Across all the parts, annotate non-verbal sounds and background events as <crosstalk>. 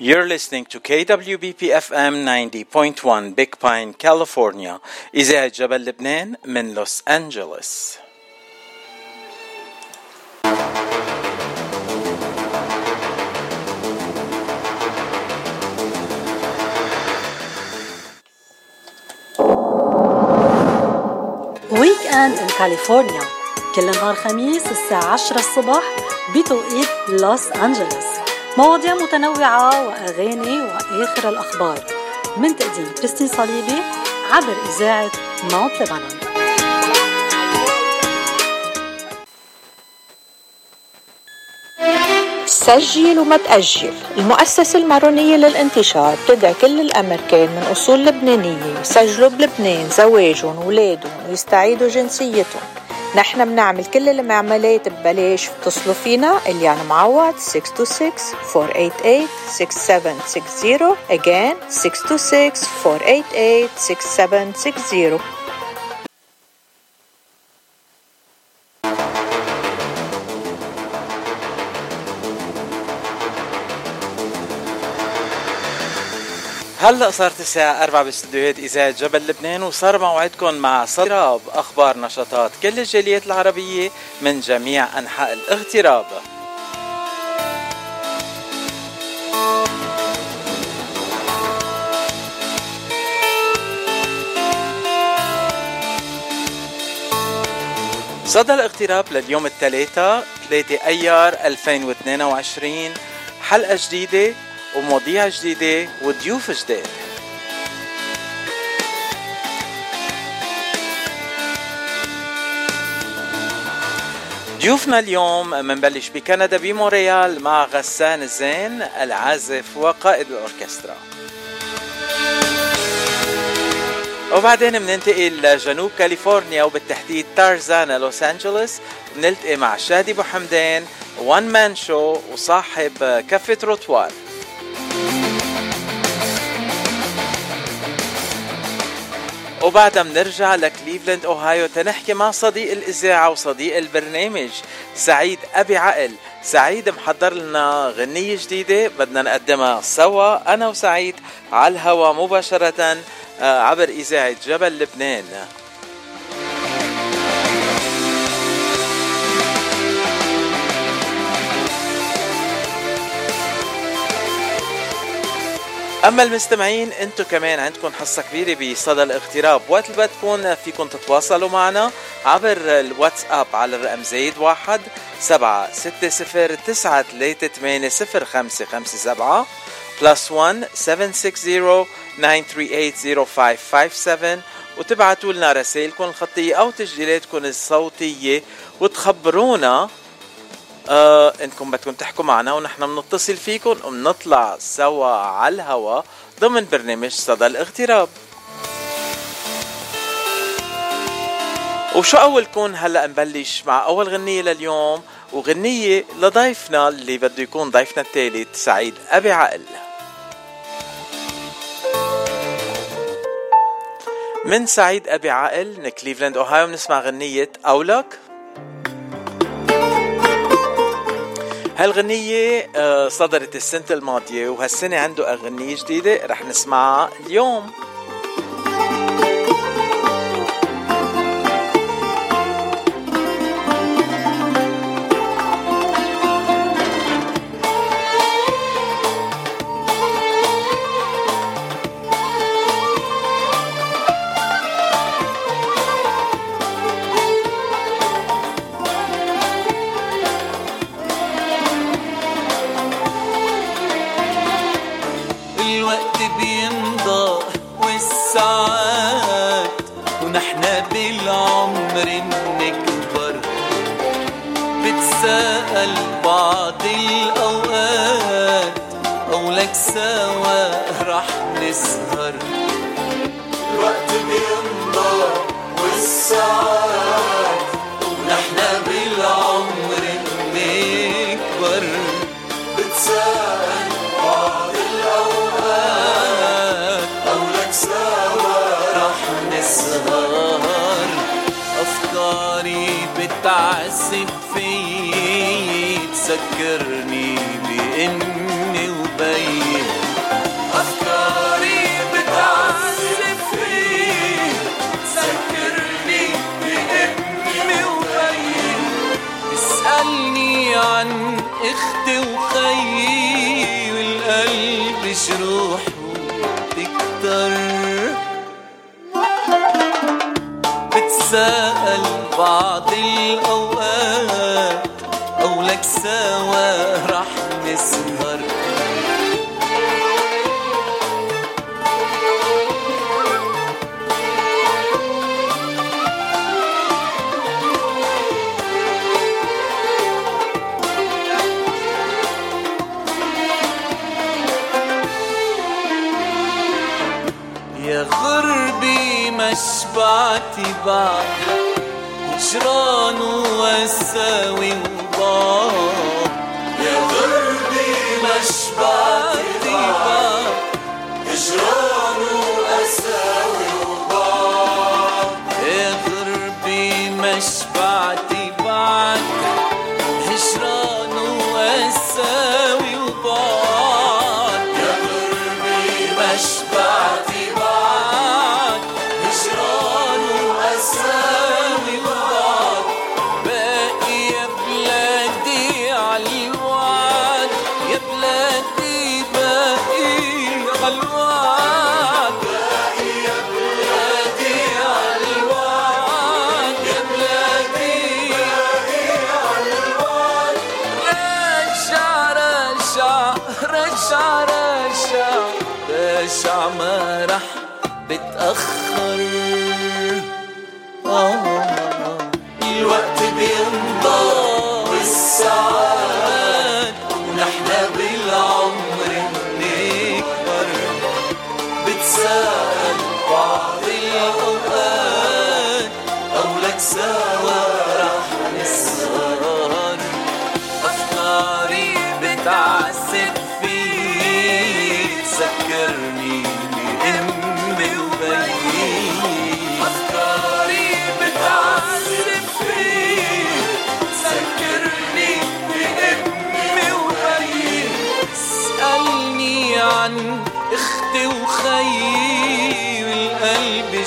You're listening to KWBP FM 90.1 Big Pine, California. إذاعة جبل لبنان من لوس أنجلوس. Weekend in California كل نهار خميس الساعة 10 الصبح بتوقيت لوس أنجلوس مواضيع متنوعة وأغاني وآخر الأخبار. من تقديم كريستين صليبي عبر إذاعة ماونت لبنان. سجل وما تأجل. المؤسسة المارونية للانتشار بتدعي كل الأمريكان من أصول لبنانية. يسجلوا بلبنان زواجهم ولادهم ويستعيدوا جنسيتهم. نحن بنعمل كل المعاملات ببلاش اتصلوا فينا. اليان معوض 626-488-6760 again 626-488-6760 هلا صارت الساعة 4 باستديوهات إذاعة جبل لبنان وصار موعدكم مع صراب أخبار نشاطات كل الجاليات العربية من جميع أنحاء الاغتراب. صدى الاغتراب لليوم الثلاثاء 3 أيار 2022 حلقة جديدة ومواضيع جديدة وضيوف جداد ضيوفنا اليوم منبلش بكندا بمونريال مع غسان الزين العازف وقائد الأوركسترا وبعدين بننتقل لجنوب كاليفورنيا وبالتحديد تارزانا لوس أنجلوس بنلتقي مع شادي بو حمدان one man show وصاحب Café Trottoir وبعدها بنرجع لكليفلاند أوهايو تنحكي مع صديق الإذاعة وصديق البرنامج سعيد أبي عقل سعيد محضر لنا غنية جديدة. بدنا نقدمها سوا. أنا وسعيد على الهوا مباشرة آه، عبر إذاعة جبل لبنان. أما المستمعين أنتم كمان عندكم حصة كبيرة بصدى الاغتراب. وقت اللي بدكم فيكم تتواصلوا معنا عبر الواتساب على الرقم زايد واحد سبعة ستة صفر تسعة ثلاثة ثمانية صفر خمسة خمسة سبعة بلس 1 760 938 0557 وتبعتوا لنا رسائلكم الخطية أو تسجيلاتكم الصوتية وتخبرونا آه انكم بدكم تحكوا معنا ونحن بنتصل فيكم وبنطلع سوا على الهوا ضمن برنامج صدى الاغتراب. وشو أول كون هلأ نبلش مع أول غنية لليوم؟ وغنية لضيفنا اللي بده يكون ضيفنا الثالث سعيد أبي عقل. من سعيد أبي عقل من كليفلاند أوهايو بنسمع غنية أولك. هالغنية آه، صدرت السنة الماضية وهالسنة عنده أغنية جديدة رح نسمعها اليوم. بتفكرني بإني وبي أفكاري بتعذب فيه سكرني بإني وبي اسألني عن إختي وخيي والقلب شروح تكتر بتسأل بعض الأوقات بعد هجران وساوي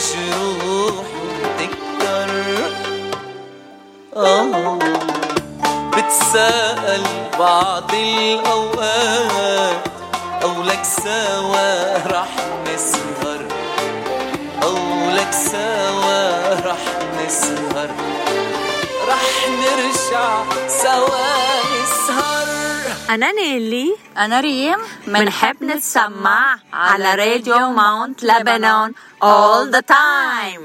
جروح وتكتر آه. بتساءل بعض الأوقات أو لك سوا رح نسهر. أو لك سوا رح نسهر. رح نرجع سوا. أنا نيلي. أنا ريم. منحب نتسمع على راديو ماونت لبنان all the time.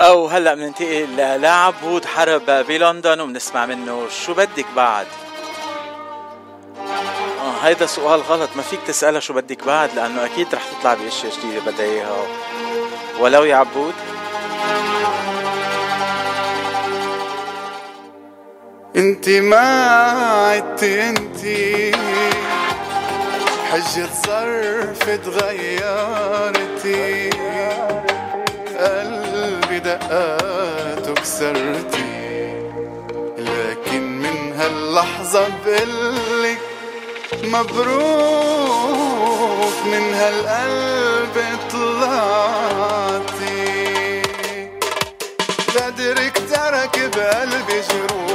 أو هلا بننتقل لعبود حرب بلندن وبنسمع منه شو بدك بعد؟ آه هيدا سؤال غلط. ما فيك تسألها شو بدك بعد لأنه أكيد رح تطلع بأشياء جديدة بدها إياها. ولو يا عبود؟ انت ما عدتي انت. حجة صرف تغيرتي قلبي دقات وكسرتي لكن من هاللحظة بقلك مبروك من هالقلب طلعتي غدرك ترك بقلبي جروح.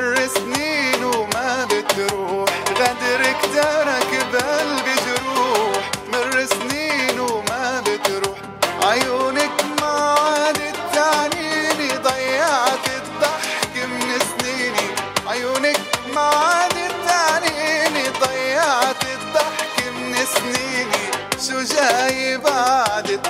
مر سنين وما بتروح. غدرك ترك بقلبي جروح. مر سنين وما بتروح. عيونك ما عادت تعنيني ضيعت الضحك من سنيني. عيونك ما عادت تعنيني ضيعت الضحك من سنيني. شو جاي بعد؟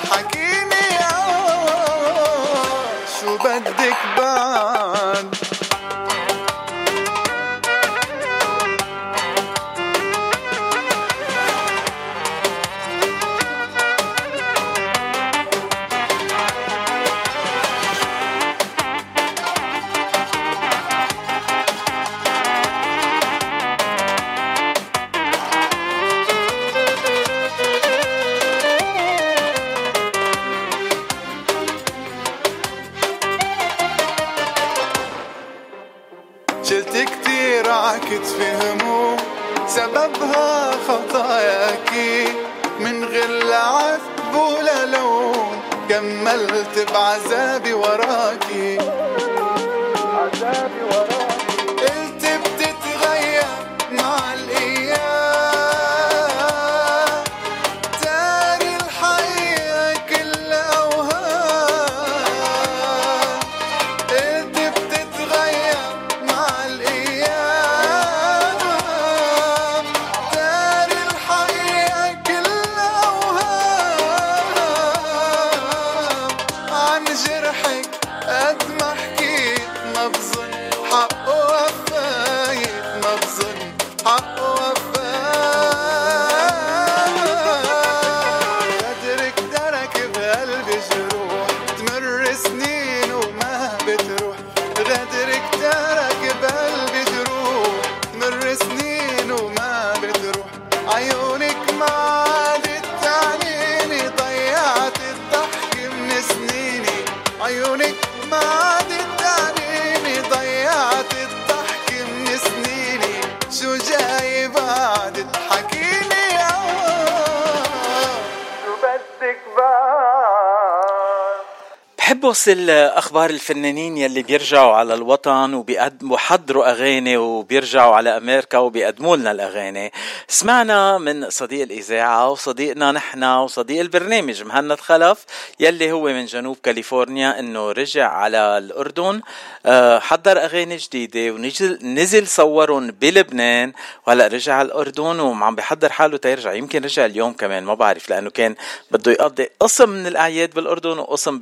istiğfar بحب وصل أخبار الفنانين يلي بيرجعوا على الوطن وبيقدموا حضروا أغاني وبيرجعوا على أمريكا وبيقدموا لنا الأغاني. سمعنا من صديق الإذاعة وصديقنا نحن وصديق البرنامج مهند خلف يلي هو من جنوب كاليفورنيا إنه رجع على الأردن آه، حضر أغاني جديدة ونزل نزل صورهم بلبنان وهلأ رجع على الأردن وعم بيحضر حاله تيرجع. يمكن رجع اليوم كمان ما بعرف لأنه كان بده يقضي قسم من الأعياد بالأردن وقسم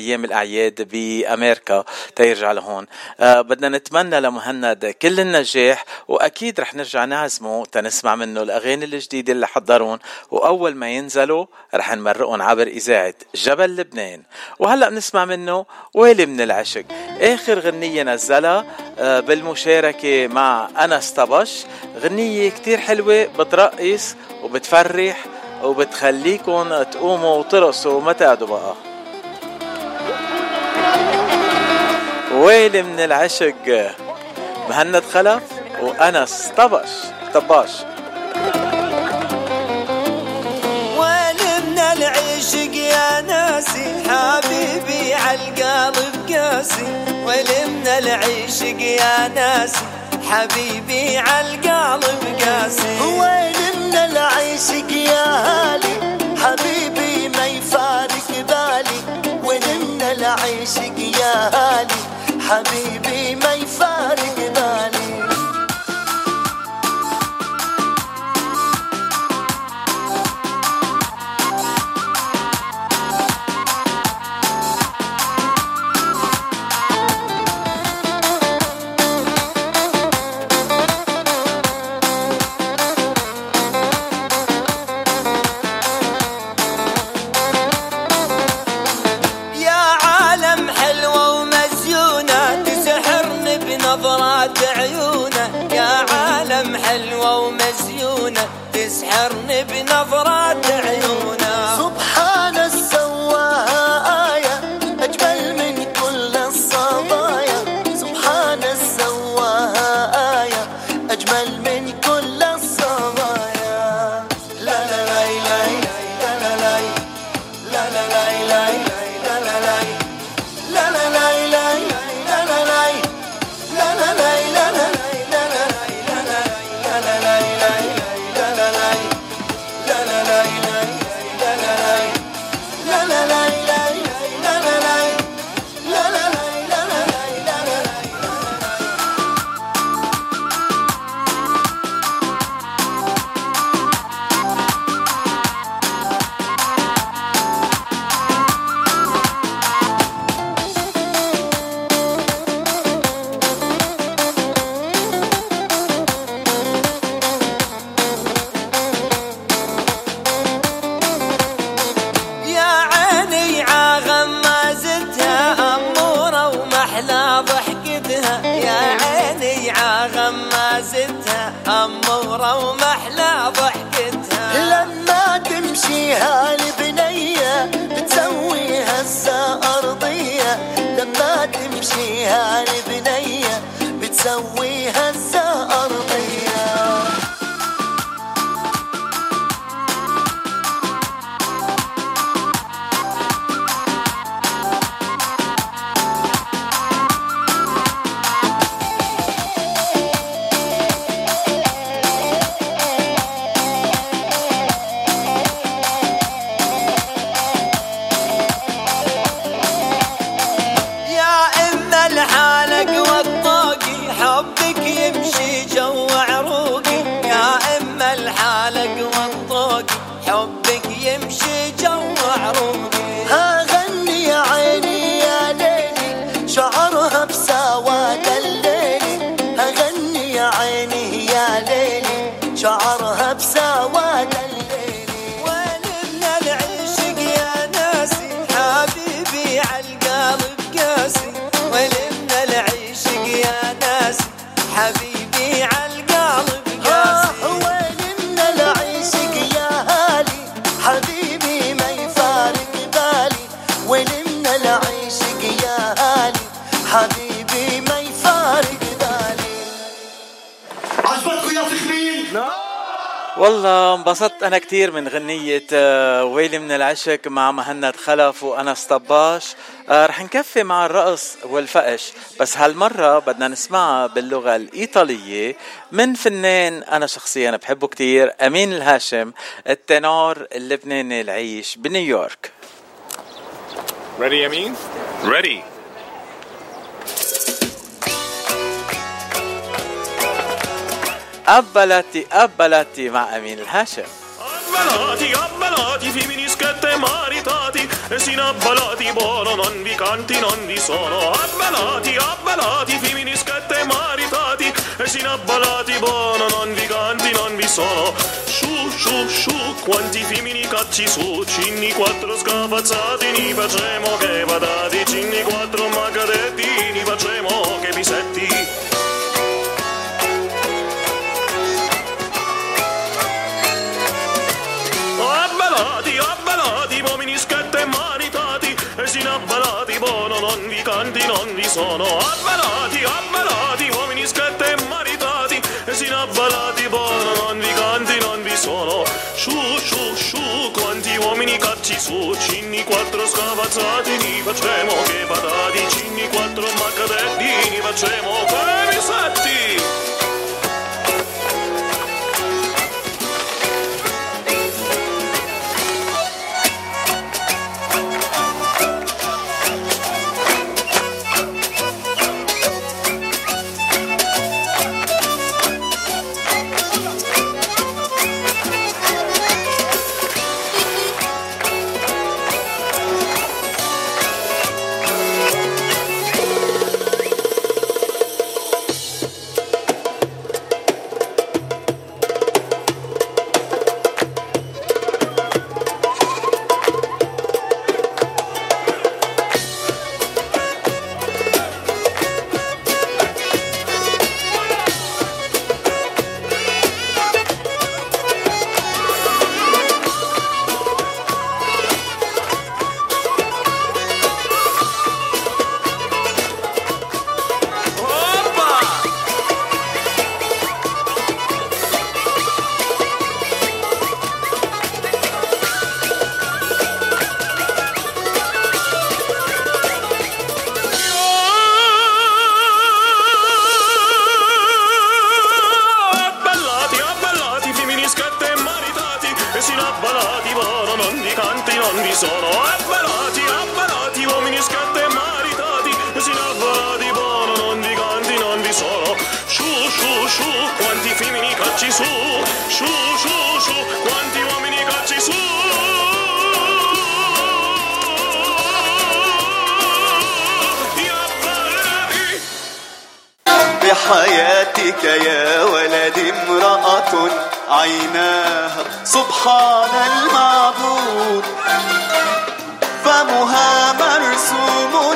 بالايام الأعياد بأمريكا. تيرجع لهون. آه بدنا نتمنى لمهند كل النجاح وأكيد رح نرجع نعزمه تنسمع منه الأغاني الجديدة اللي حضرون. وأول ما ينزلوا رح نمرقهم عبر إذاعة جبل لبنان. وهلأ بنسمع منه ويلي من العشق. آخر غنية نزلها آه بالمشاركة مع أنس طبش. غنية كتير حلوة بترقص وبتفرح وبتخليكم تقوموا وترقصوا. وما تقعدوا بقى ويلي من العشق؟ مهند خلف وأنس طبش طباش. ويلي من العشق يا ناسي؟ حبيبي عالقلب قاسي. ويلي من العشق يا ناسي؟ حبيبي عالقلب قاسي. ويلي من العشق يا هالي؟ حبيبي ما يفارق بالي. ويلي من العشق يا هالي؟ حبيبي ما يفارق كثير من غنية آه، ويلي من العشق مع مهند خلف وانس طباش آه، رح نكفي مع الرقص والفقش بس هالمرة بدنا نسمعها باللغة الإيطالية من فنان أنا شخصيا بحبه كتير أمين الهاشم التنور اللبناني العيش بنيويورك Ready, Amin? Ready. أبلاتي أبلاتي مع أمين الهاشم Abbellati, abbellati, femministette maritati, e sin abbellati, buono, non vi canti, non vi sono. Abbellati, abbellati, femministette maritati, e sin abbellati, buono, non vi canti, non vi sono. Sciù, sciù, sciù, quanti femmini cacci su, cinni quattro scafazzati, ni facciamo che vadati, cinni quattro magadetti, ni facciamo che pisetti. Maritati, sin abbellati, buono, non vi canti, non vi sono. Abbellati, abbellati, uomini maritati, e sin abbellati, buono, non vi canti, non vi sono. Sciù, sciù, sciù, quanti uomini cacci su, cinni quattro scavazzati, ni facciamo che patati, cinni quattro maccadetti, ni facciamo che misetti. يا ولد امرأة عيناها سبحان المعبود. فمها مرسوم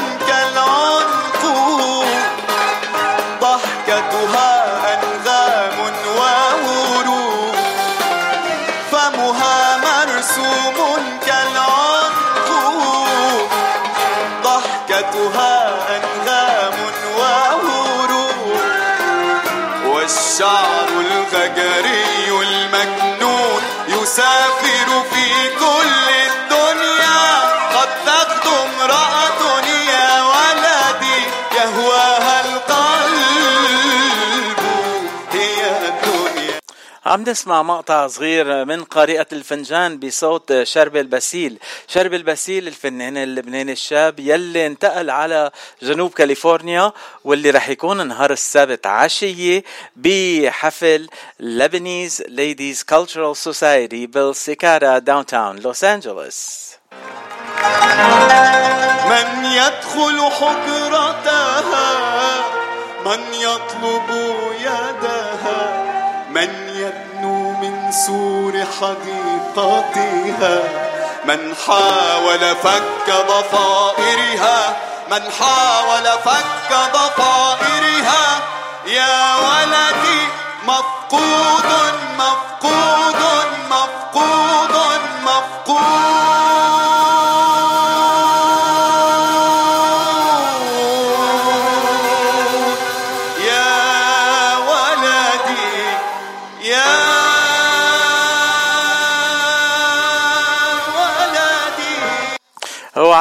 نسمع مقطع صغير من قارئة الفنجان بصوت شربل باسيل. شربل باسيل الفنان اللبناني الشاب يلي انتقل على جنوب كاليفورنيا واللي رح يكون نهار السبت عشية بحفل Lebanese Ladies Cultural Society بالسيكارا downtown لوس أنجلوس من يدخل حجرتها من يطلب سور حديقتها من حاول فك ضفائرها. من حاول فك ضفائرها. يا ولدي مفقود مفقود مفقود.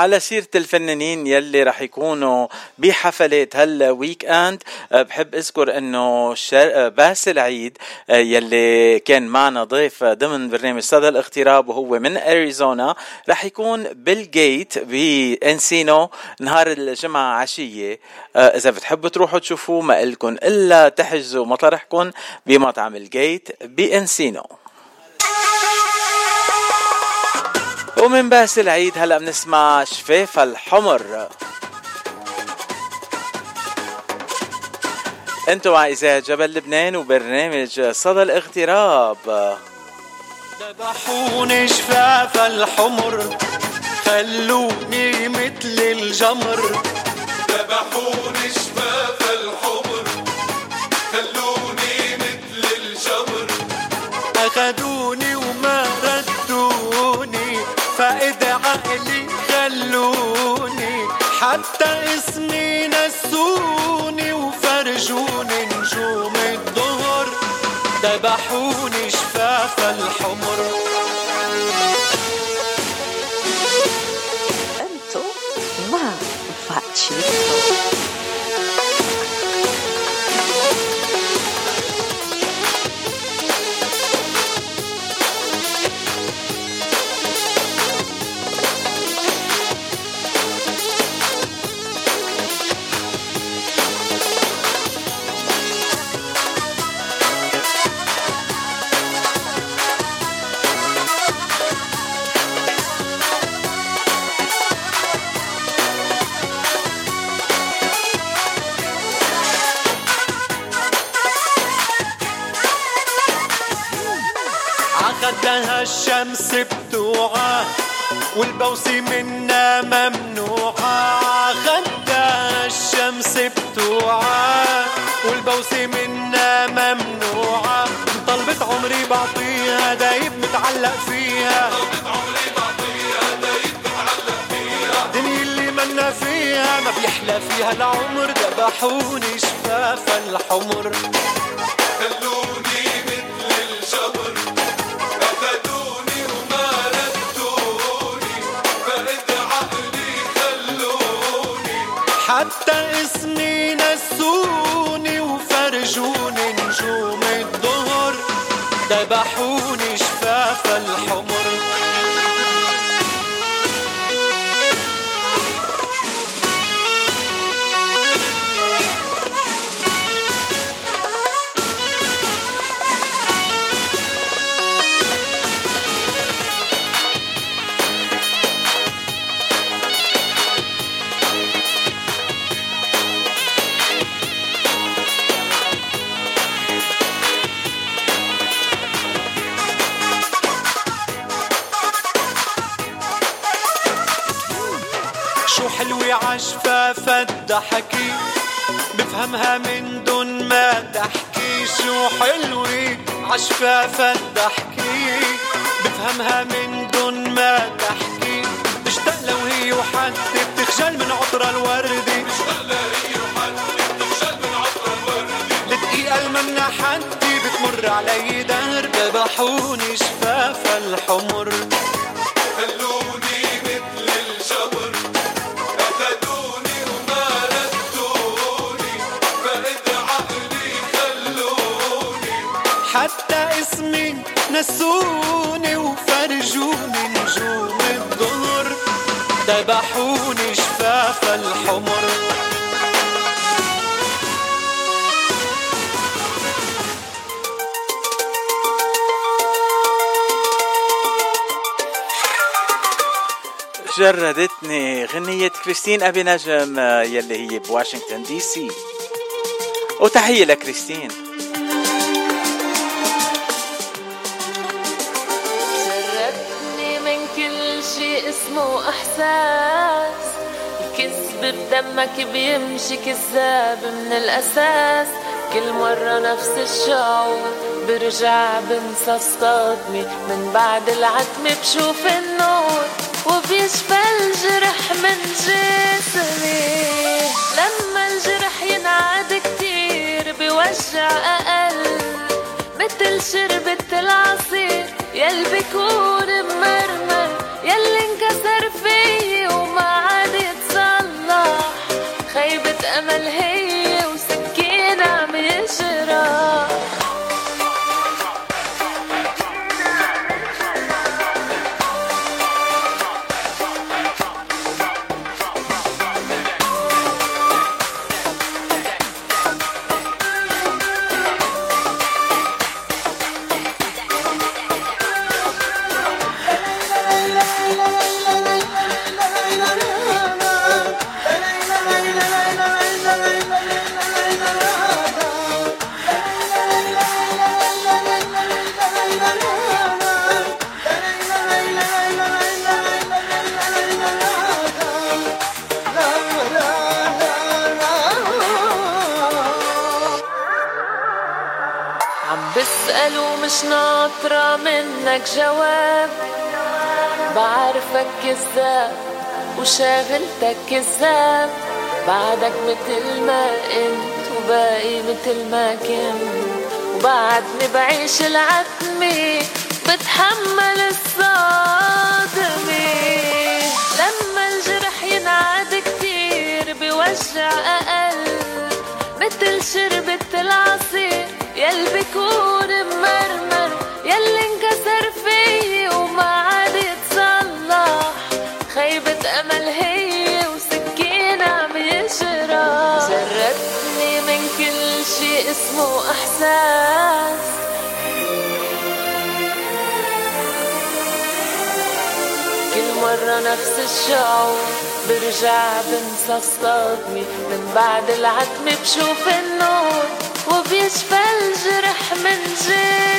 على سيرة الفنانين يلي رح يكونوا بحفلات هال weekend أه، بحب أذكر إنه شر... أه، باسل عيد أه، يلي كان معنا ضيف ضمن برنامج صدى الاغتراب وهو من أريزونا رح يكون بالجيت بانسينو نهار الجمعة عشية. إذا بتحبوا تروحوا تشوفوه ما إلكن إلا تحجزوا مطرحكم بمطعم الجيت بانسينو ومن بأس العيد هلا بنسمع شفاف الحمر. أنتم مع إذاعة جبل لبنان وبرنامج صدى الاغتراب. ذبحوني شفاف الحمر خلوني مثل الجمر. ذبحوني شفاف الحمر. فاتشيتو عخدها ذبحوني حلوة عشفافة الضحكي بفهمها من دون ما تحكي. بشتاق لو هي وحدي بتخجل من عطر الوردي الدقيقة الممنى حدي بتمر علي دهر. ذبحوني جردتني غنية كريستين أبي نجم يلي هي بواشنطن دي سي. وتحية لكريستين. جردتني من كل شي اسمه أحساس. الكذب بدمك بيمشي كذاب من الأساس. كل مرة نفس الشعور برجع بنسى صدمي من بعد العتمة بشوف الناس لما الجرح ينعاد كتير بيوجع أقل مثل شربة العصير يل بيكون كذاب وشاغلتك كذاب بعدك متل ما انت وباقي متل ما كنت وبعدني بعيش العتمة بتحمل الصدمة لما الجرح ينعاد كتير بيوجع أقل. مثل شربة العصير يل بيكون اسمه إحساس. كل مرة نفس الشعور برجع بنسى الصدمة من بعد العتمة بشوف النور وبيشفى الجرح من جسمي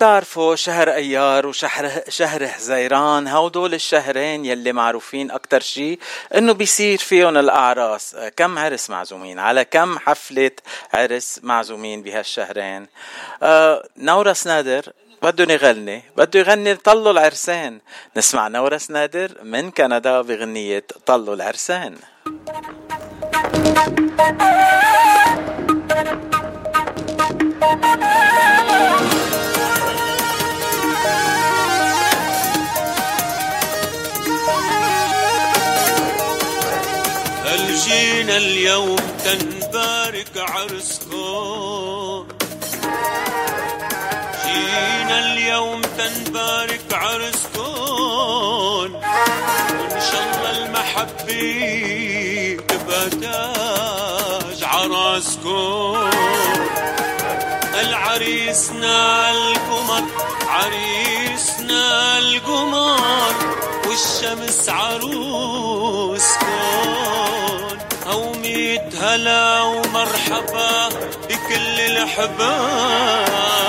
بتعرفوا شهر أيار وشهر شهر حزيران؟ هودول الشهرين يلي معروفين أكتر شي إنه بيصير فيهم الأعراس. كم عرس معزومين؟ على كم حفلة عرس معزومين بهالشهرين؟ آه نورس نادر بده يغني بده يغني طلوا العرسان نسمع نورس نادر من كندا بغنية طلوا العرسان <laughs> جينا اليوم تنبارك عرسكم. جينا اليوم تنبارك عرسكم. وان شاء الله المحبة تبقى تاج عراسكم. العريسنا القمر عريسنا القمر والشمس عروسكن ميت هلا ومرحبا بكل الأحباب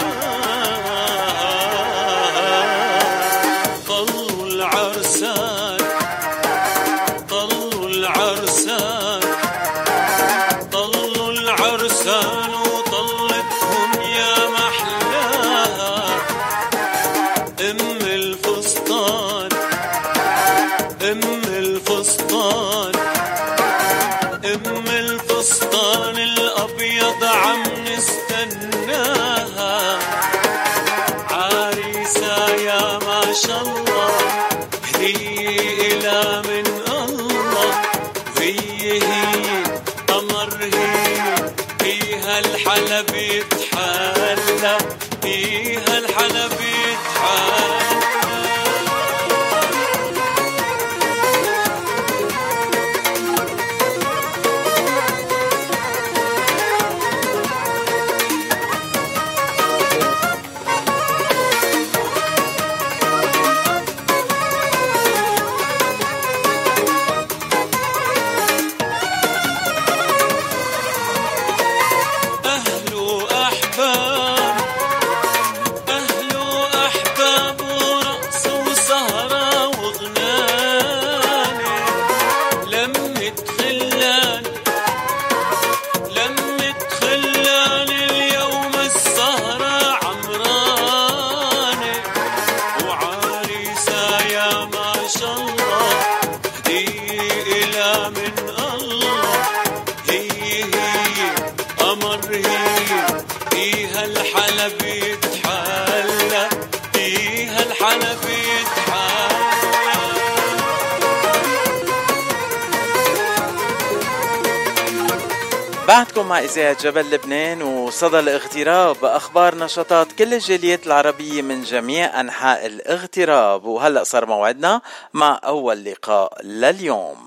مع إذاعة جبل لبنان وصدى الاغتراب أخبار نشاطات كل الجاليات العربية من جميع أنحاء الاغتراب. وهلأ صار موعدنا مع أول لقاء لليوم.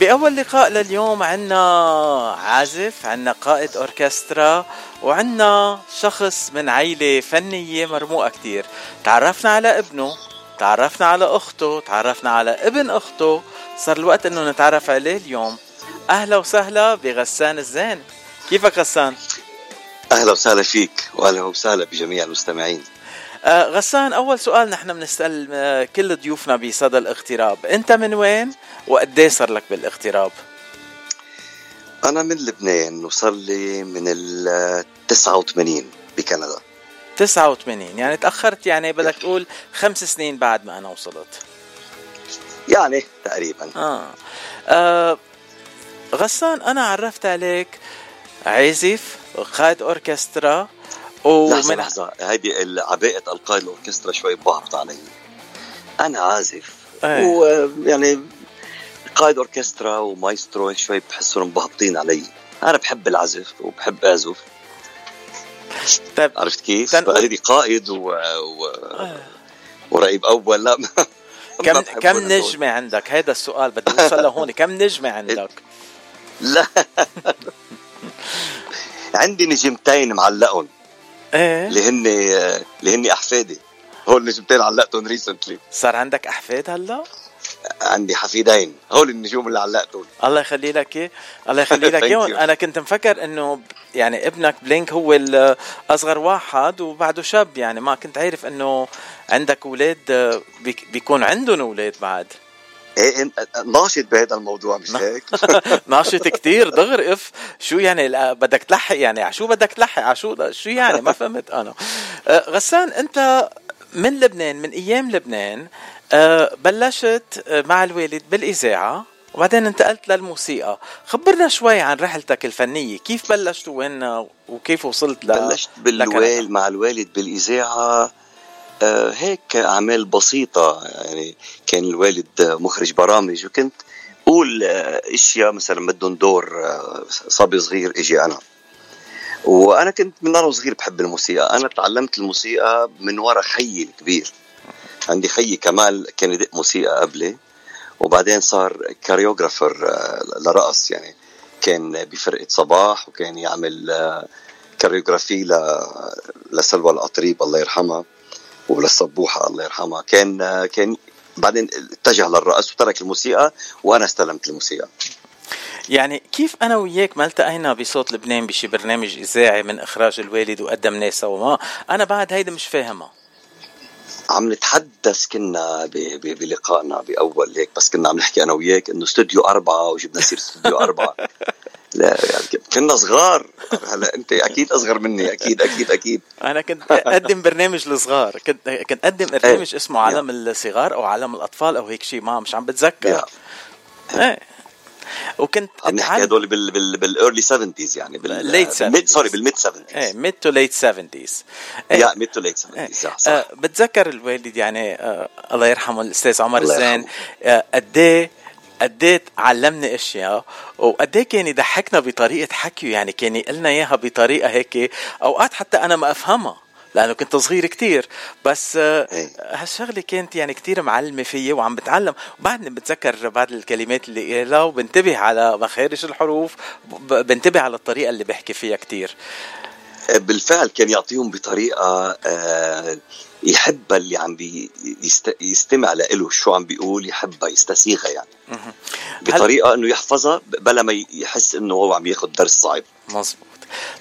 بأول لقاء لليوم عنا عازف عنا قائد أوركسترا وعنا شخص من عيلة فنية مرموقة كتير. تعرفنا على ابنه تعرفنا على أخته تعرفنا على ابن أخته. صار الوقت أنه نتعرف عليه اليوم. أهلا وسهلا بغسان الزين. كيفك غسان؟ أهلا وسهلا فيك وأهلا وسهلا بجميع المستمعين. آه غسان أول سؤال نحن بنسأل آه كل ضيوفنا بصدى الاغتراب. أنت من وين؟ وقديه صار لك بالاغتراب؟ أنا من لبنان وصار لي من ال 89 بكندا. 89 يعني تأخرت يعني بدك تقول خمس سنين بعد ما أنا وصلت. يعني تقريبا. آه. آه غسان أنا عرفت عليك عازف قائد أوركسترا لحظة ومن لحظة. هيدي ال- عباءة القائد الأوركسترا شوي بهبط علي. أنا عازف. إيه. ويعني قائد أوركسترا ومايسترو شوي بحسهم مبهبطين علي أنا بحب العزف وبحب أعزف طيب عرفت كيف؟ لي قائد و... و... ورقيب أول لا ما كم كم. نجمة عندك؟ هيدا السؤال بدي أوصل لهون كم نجمة عندك؟ <laughs> لا عندي نجمتين معلقهم إيه اللي هن اللي هن أحفادي هول النجمتين علقتهم recently صار عندك أحفاد هلا؟ عندي حفيدين. هول النجوم اللي علقتهم. الله يخلي لك إيه؟ الله يخلي <laughs> لك you. أنا كنت مفكر إنه يعني ابنك بلينك هو الأصغر واحد وبعده شاب يعني ما كنت عارف إنه عندك أولاد آه، بيك- بيكون عندهم أولاد بعد. إيه ناشط بهذا الموضوع مش هيك؟ <laughs> <laughs> ناشط كتير دغري إف شو يعني بدك تلحق يعني على شو بدك تلحق؟ على شو شو يعني؟ ما فهمت أنا. آه، غسان أنت من لبنان من أيام لبنان بلشت آه، مع الوالد بالإذاعة وبعدين انتقلت للموسيقى. خبرنا شوي عن رحلتك الفنية. كيف بلشت وين وكيف وصلت ل بلشت بالوالد مع الوالد بالإذاعة. آه هيك أعمال بسيطة. يعني كان الوالد مخرج برامج وكنت أقول آه إشياء مثلا بدهم دور آه صبي صغير إجي أنا. وأنا كنت من وأنا صغير بحب الموسيقى. أنا تعلمت الموسيقى من ورا خيي الكبير. عندي خيي كمال كان يدق موسيقى قبلي وبعدين صار choreographer آه، لرقص يعني. كان بفرقة صباح وكان يعمل آه، choreography ل... لسلوى القطريب الله يرحمها وللصبوحة الله يرحمها. كان آه، كان بعدين اتجه للرقص وترك الموسيقى وأنا استلمت الموسيقى. يعني كيف أنا وياك ما التقينا بصوت لبنان بشي برنامج إذاعي من إخراج الوالد وقدمناه سوا أنا بعد هيدا مش فاهمها. عم نتحدث كنا ب... ب... بلقائنا بأول هيك بس كنا عم نحكي أنا وياك إنه استوديو أربعة وجبنا سير استوديو أربعة. <laughs> لا يعني كنا صغار. هلا أنت أكيد أصغر مني أكيد أكيد أكيد. أنا كنت أقدم برنامج للصغار كنت كنت أقدم برنامج اسمه عالم الصغار أو عالم الأطفال أو هيك شيء ما مش عم بتذكر. إيه. وكنت عم نحكي هدول بال بال بال early 70s يعني بال Late بال mid 70s. sorry بال mid 70s إيه mid to late 70s يا mid to late 70s صح. آه بتذكر الوالد يعني آه الله يرحمه الأستاذ عمر الزين. آه قد إيه قد إيه علمني أشياء وقد إيه كان يضحكنا بطريقة حكيه يعني كان يقلنا إياها بطريقة هيك أوقات حتى أنا ما أفهمها. لأنه كنت صغير كتير. بس آه، إيه. هالشغلة كانت يعني كتير معلمة فيي وعم بتعلم. وبعدني بتذكر بعض الكلمات اللي قالها وبنتبه على مخارج الحروف بنتبه على الطريقة اللي بحكي فيها كتير. بالفعل كان يعطيهم بطريقة آه، يحبها اللي عم يستمع له شو عم بيقول يحبها يستسيغها يعني. بطريقة إنه يحفظها بلا ما يحس إنه هو عم ياخذ درس صعب. مزبوط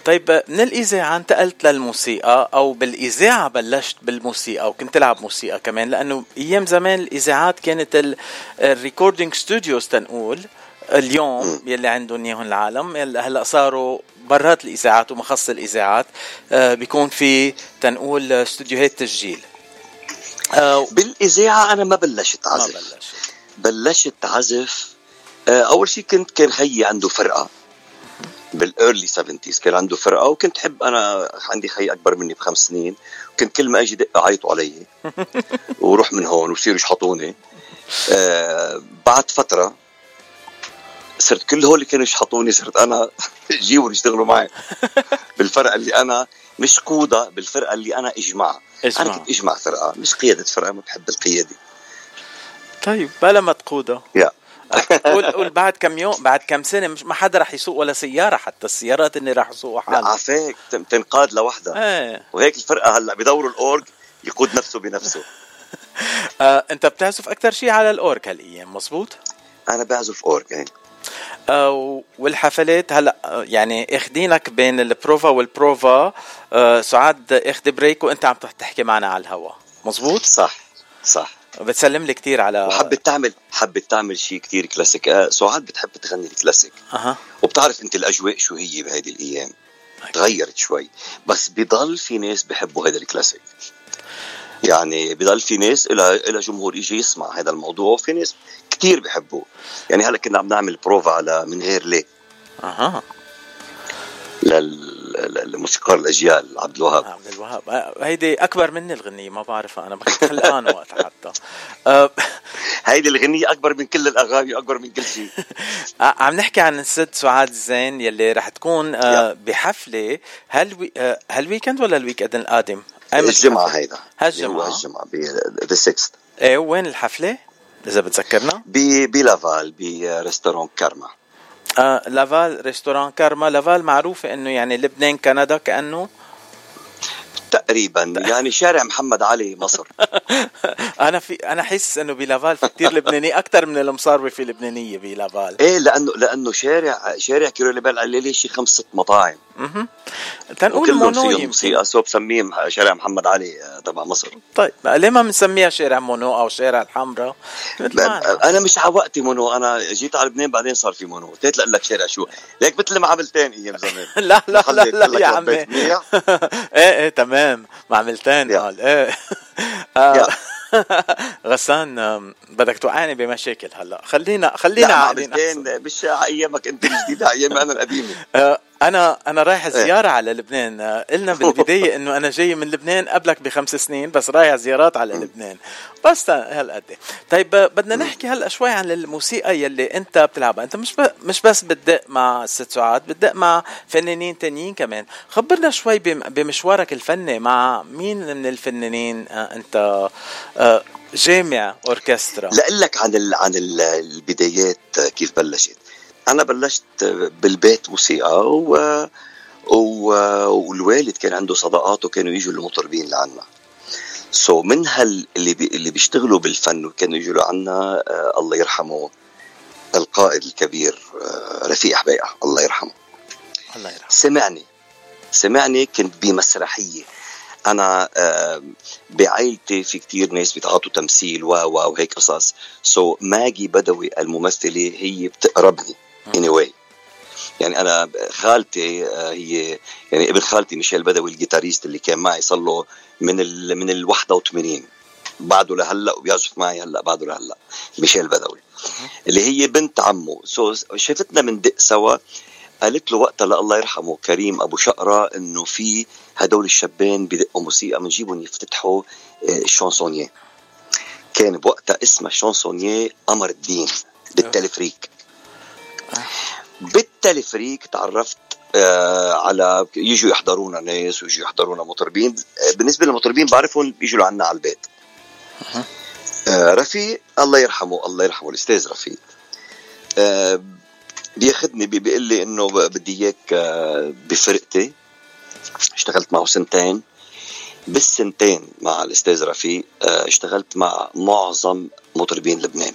طيب من الإذاعة انتقلت للموسيقى أو بالإذاعة بلشت بالموسيقى وكنت تلعب موسيقى كمان لأنه أيام زمان الإذاعات كانت ال recording studios تنقول اليوم يلي عندهم إياهم العالم هلأ صاروا برات الإذاعات ومخص الإذاعات آه، بيكون في تنقول استوديوهات تسجيل. آه، بالإذاعة أنا ما بلشت ما عزف. بلشت. بلشت عزف آه، أول شيء كنت كان خيي عنده فرقة. بال early 70s كان عنده فرقة وكنت حب أنا عندي خي أكبر مني بخمس سنين كنت كل ما أجي دق عيطوا علي. <laughs> وروح من هون ويصيروا يشحطوني. آه بعد فترة صرت كل هول اللي كانوا يشحطوني صرت أنا <laughs> جيبوا يشتغلوا معي. <laughs> بالفرقة اللي أنا مش قودة بالفرقة اللي أنا اجمعها أنا كنت اجمع فرقة مش قيادة فرقة ما بحب القيادة. طيب بلا ما تقودها يا. قول قول بعد كم يوم بعد كم سنة مش ما حدا رح يسوق ولا سيارة حتى السيارات اللي رح يسوقوا لا حالهم عفاك تن- تنقاد لوحدها. إيه. وهيك الفرقة هلأ بدوروا الأورج يقود نفسه بنفسه. <laughs> آه، أنت بتعزف أكثر شيء على الاورغ هالأيام مزبوط؟ أنا بعزف أورج يعني. آه، والحفلات هلأ يعني إخدينك بين البروفا والبروفا. آه، سعاد اخذ break وأنت عم تحكي معنا على الهوا. مزبوط؟ صح صح. بتسلم لي كثير على وحبت تعمل حبت تعمل شيء كتير كلاسيك. آه سعاد بتحب تغني الكلاسيك. أها. وبتعرف أنت الأجواء شو هي بهذه الأيام. تغيرت شوي. بس بضل في ناس بحبوا هذا الكلاسيك. يعني بضل في ناس إلها إلها جمهور يجي يسمع هذا الموضوع وفي ناس كتير بحبوه. يعني هلأ كنا عم نعمل بروفا على من غير ليه. أها. لل- للموسيقار الأجيال عبد الوهاب. عبد الوهاب. هيدي أكبر مني الغنية ما بعرفها أنا كنت خلقان <laughs> وقت حتى. آه، هيدي الغنية أكبر من كل الأغاني وأكبر من كل شيء. <laughs> عم نحكي عن الست سعاد زين يلي رح تكون آه، بحفلة هل آه، هال weekend ولا ال weekend القادم؟ الحفلة؟ هيدا. هالجمعة. هو الجمعة the 6 إيه وين الحفلة؟ إذا بتذكرنا؟ بلافال ب restaurant كارما لافال restaurant كارما لافال معروفة إنه يعني لبنان كندا كأنه تقريبا. يعني شارع محمد علي مصر. <laughs> أنا في أنا حس إنه بلافال في كثير لبناني أكثر من المصاروة في لبنانية بلافال إيه لأنه لأنه شارع شارع Curé-Labelle عليه شي خمس ست مطاعم. أها تنقول مونو موسيقى so بسميه شارع محمد علي آه، تبع مصر. طيب ليه ما بنسميها شارع مونو أو شارع الحمراء. أنا مش على وقتي مونو أنا جيت على لبنان بعدين صار في مونو قلت لك لك شارع شو. ليك مثل ما عملتين أيام زمان. <laughs> لا لا لا لا لك يا عمي. <laughs> إيه إيه تمام. معملتين يا. قال. إيه. <laughs> آه، <laughs> غسان بدك توقعني بمشاكل هلأ. خلينا خلينا عملتين مش أيامك أنت الجديده على ايامي أنا القديمة. آه، أنا أنا رايح إيه. زيارة على لبنان. آه، قلنا بالبداية <laughs> إنه أنا جاي من لبنان قبلك بخمس سنين بس رايح زيارات على لبنان. بس هالقد. طيب آه، بدنا نحكي هلأ شوي عن الموسيقى يلي أنت بتلعبها. أنت مش ب... مش بس بتدق مع الست سعاد بتدق مع فنانين تانيين كمان. خبرنا شوي بم... بمشوارك الفني مع مين من الفنانين آه، أنت آه، جامع أوركسترا؟ لأقول لك عن ال عن ال البدايات كيف بلشت. أنا بلشت بالبيت موسيقى و و والوالد كان عنده صداقاته كانوا يجوا المطربين لعنا. so so من هال اللي بي اللي بيشتغلوا بالفن وكانوا يجوا لعنا آه الله يرحمه القائد الكبير آه رفيق حبيقة الله يرحمه. الله يرحمه. سمعني. سمعني كنت بمسرحية. أنا آه بعائلتي في كتير ناس بيتعاطوا تمثيل و و وهيك قصص. so so ماجي بدوي الممثلة هي بتقربني. Anyway يعني أنا خالتي آه هي يعني ابن خالتي ميشيل بدوي ال guitarist اللي كان معي صار له من ال من ال 81 بعده لهلأ وبيعزف معي هلأ بعده لهلأ ميشيل بدوي. اللي هي بنت عمه. so شافتنا بندق سوا قالت له وقتها الله يرحمه كريم أبو شقرة إنه في هدول الشابين بدقوا موسيقى بنجيبهم يفتتحوا آه، الشانسونية. كان بوقتها اسمها شانسونية قمر الدين بالتلفريك بالتلفريك تعرفت آه على يجوا يحضرونا ناس ويجوا يحضرونا مطربين. آه بالنسبة للمطربين بعرفهم بيجوا لعنا على البيت. آه رفيق الله يرحمه الله يرحمه الأستاذ رفيق. آه بياخذني بي- بيقول لي إنه بدي إياك آه، بفرقتي. اشتغلت معه سنتين. بالسنتين مع الأستاذ رفيق آه، اشتغلت مع معظم مطربين لبنان.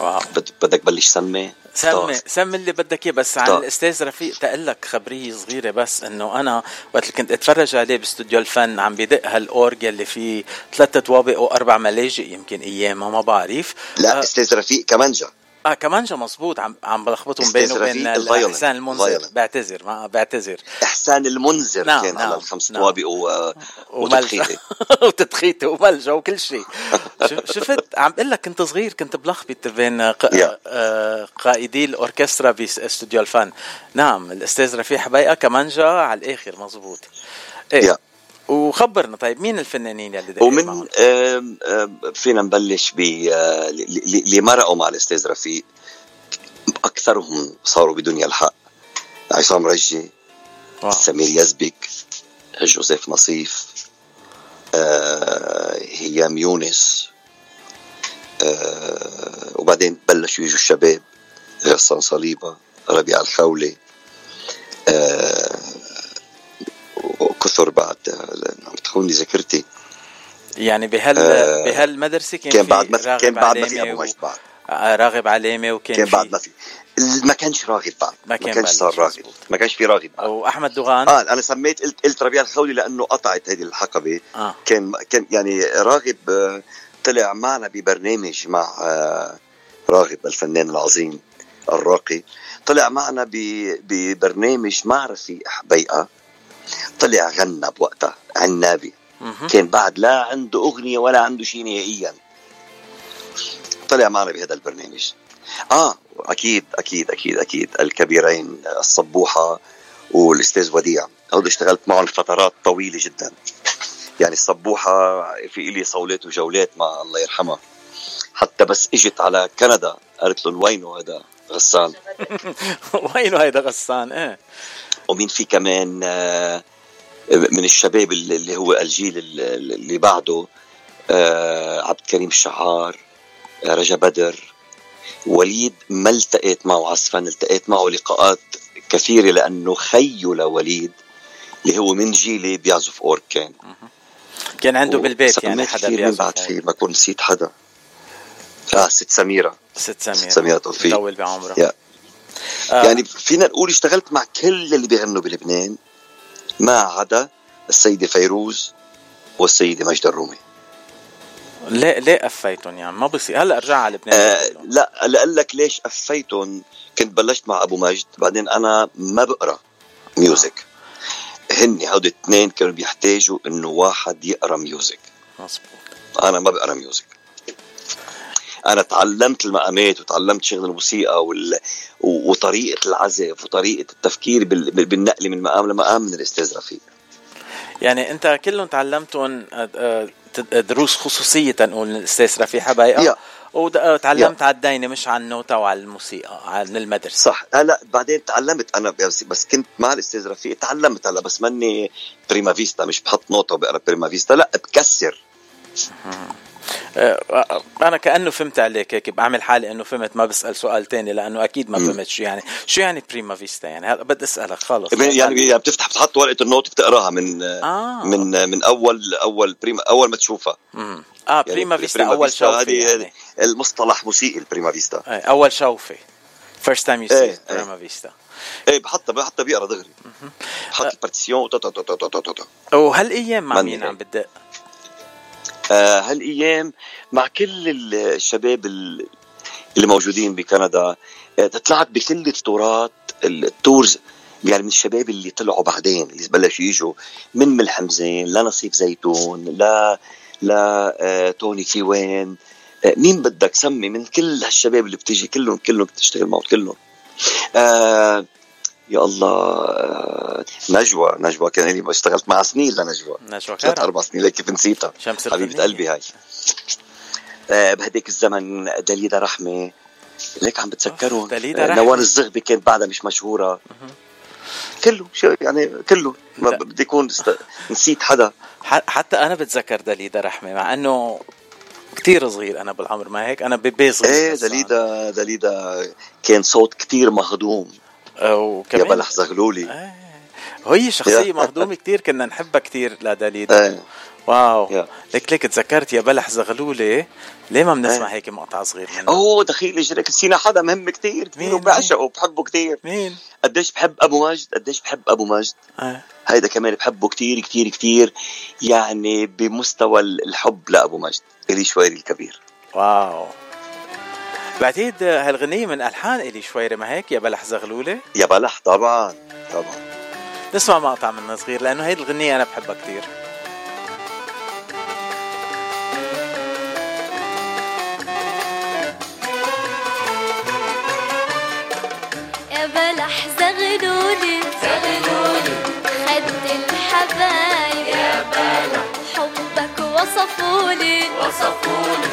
wow. بد- بدك بلش سمي سمي سمي اللي بدك إياه بس عن. الأستاذ رفيق تقول لك خبرية صغيرة بس إنه أنا وقت اللي كنت أتفرج عليه باستوديو الفن عم بدق هالاورج اللي فيه ثلاث طوابق وأربع ملاجئ يمكن أيامها ما بعرف. لا آه, أستاذ رفيق كمانجا آه كمانجا مزبوط عم عم بلخبطهم بينه وبين. إحسان المنذر. بعتذر ما بعتذر إحسان المنذر نعم، كان نعم، على الخمس نعم. طوابق و... وملجأ وتدخينه <laughs> وتدخيته وملجأ وكل شيء شف- شفت عم بقول لك كنت صغير كنت بلخبط بين ق-. آه، قائدي الأوركسترا باستوديو الفن نعم الأستاذ رفيع حبيقه كمانجا على الآخر مزبوط إيه يا. وخبرنا طيب مين الفنانين اللي؟ ومن فينا نبلش ب آه، اللي مرقوا مع الأستاذ رفيق أكثرهم صاروا بدنيا الحق عصام رجي واو. سمير يزبك جوزيف نصيف آه، هيام يونس آه، وبعدين بلشوا يجوا الشباب غسان صليبة ربيع الخولي آه، وكثر بعد عم تخوني ذاكرتي. يعني بهال آه، بهالمدرسة كان, كان بعد ما كان بعد ما في أبو مجد بعد. آه، راغب علامه وكان كان بعد ما في. ما كانش راغب بعد. ما ما, كان كانش بلش، صار راغب. ما كانش في راغب بعد. وأحمد دوغان؟ آه أنا سميت قلت قلت ربيع الخولي لأنه قطعت هذه الحقبة. آه. كان كان يعني راغب آه، طلع معنا ببرنامج مع آه، راغب الفنان العظيم الراقي. طلع معنا ب- ببرنامج مع رفيق حبيقه طلع غنى بوقتها عنابي. كان بعد لا عنده أغنية ولا عنده شيء نهائيا. طلع معنا بهذا البرنامج. آه أكيد أكيد أكيد أكيد. الكبيرين الصبوحة والأستاذ وديع. هول اشتغلت معهم فترات طويلة جدا. يعني الصبوحة في إلي صولات وجولات مع الله يرحمها. حتى بس إجت على كندا قالت لهم وينه هذا غسان. <laughs> وينه هيدا غسان؟ إيه. ومين في كمان آه، من الشباب اللي هو الجيل اللي بعده آه، عبد الكريم الشعار آه، رجا بدر وليد ما التقيت معه عزفا التقيت معه لقاءات كثيرة لأنه خيه لوليد اللي هو من جيلي بيعزف أورك كان كان عنده بالبيت يعني حدا بيعزف بعد أورك. في ما كنت نسيت حدا. آه ست سميرة. ست سمير ست سميرة توفيق. طول بعمره. يا. آه. يعني فينا نقول اشتغلت مع كل اللي بيغنوا بلبنان ما عدا السيدة فيروز والسيدة مجد الرومي. ليه ليه قفيتهم يعني؟ ما بصير. هلا ارجع على لبنان. آه لا لأقول لك ليش قفيتهم. كنت بلشت مع أبو مجد بعدين أنا ما بقرأ music هن هود الاثنين كانوا بيحتاجوا إنه واحد يقرأ music مزبوط أنا ما بقرأ ميوزك أنا تعلمت المقامات وتعلمت شغل الموسيقى وال... وطريقة العزف وطريقة التفكير بال... بال- بالنقل من مقام لمقام من الأستاذ رفيق. يعني أنت كلهم تعلمتهم آه، آه، ت- دروس خصوصية تنقول الاستاذ رفيق حبيقة. وتعلمت على الدينه مش على النوتة وعلى الموسيقى على من المدرسة. صح. هلا بعدين تعلمت أنا بس, بس كنت مع الأستاذ رفيق تعلمت هلا بس ماني prima vista مش بحط نوتة وبقرأ prima vista لا بكسر. آه، أنا كأنه فهمت عليك هيك بعمل حالي إنه فهمت ما بسأل سؤال تاني لأنه أكيد ما. فهمت شو يعني شو يعني prima vista يعني هلا بدي أسألك خلص يعني يعني بتفتح بتحط ورقه النوت بتقراها من آه. من من أول أول prima أول ما تشوفها مم. آه prima يعني vista أول شوفه هذه يعني. المصطلح موسيقي ال prima vista آه، أول شوفه see إيه، it, إيه. prima vista إيه بحطها بحطها بيقرا دغري بحط ال partition تا- تا. وهالأيام مع مين. عم بتدق؟ آه، هالأيام مع كل الشباب ال- اللي موجودين بكندا آه، طلعت بكل التورات ال tours يعني من الشباب اللي طلعوا بعدين اللي بلشوا يجوا من ملحم زين لنصيف زيتون لا كيوان. آه، مين بدك سمي من كل هالشباب اللي بتيجي كلهم كلهم بتشتغل معهم كلهم. آه يا الله آه نجوى نجوى. كان لي اشتغلت معها سنين لنجوى نجوى. ثلاث أربع سنين ليك كيف نسيتها؟ شمس حبيبة. قلبي هاي. آه بهديك الزمن دليدا رحمة. ليك عم بتذكرهم. دليدا آه،. نوار الزغبي كانت بعدها مش مشهورة. كله شو يعني كله. ما بدي يكون است... نسيت حدا. حتى أنا بتذكر دليدا رحمة مع إنه كتير صغير. أنا بالعمر ما هيك أنا بيبي صغير إيه دليدا دليدا كان صوت كتير مهضوم. آه، يا وكمان بلح زغلولي هي شخصية يا. مهضومة كتير كنا نحبها كتير لداليدا إيه واو. ليك ليك تذكرت يا بلح زغلولة ليه ما بنسمع هيك مقطع صغير منه أوه دخيل اجرك نسينا حدا مهم كتير كتير وبعشقه بحبه كتير. مين؟ قديش بحب أبو ماجد؟ قديش بحب أبو ماجد؟ آه. هيدا كمان بحبه كتير كتير كتير. يعني بمستوى الحب لأبو ماجد إلي شويري الكبير. واو. بعتقد هالغنية من ألحان إلي شويرة ما هيك؟ يا بلح زغلولة. يا بلح طبعا طبعا. نسمع مقطع من صغير لأنه هيدي الغنية أنا بحبها كتير. يا بلح زغلولي زغلولي خد الحبايب. يا بلح. حبك وصفولي. وصفولي.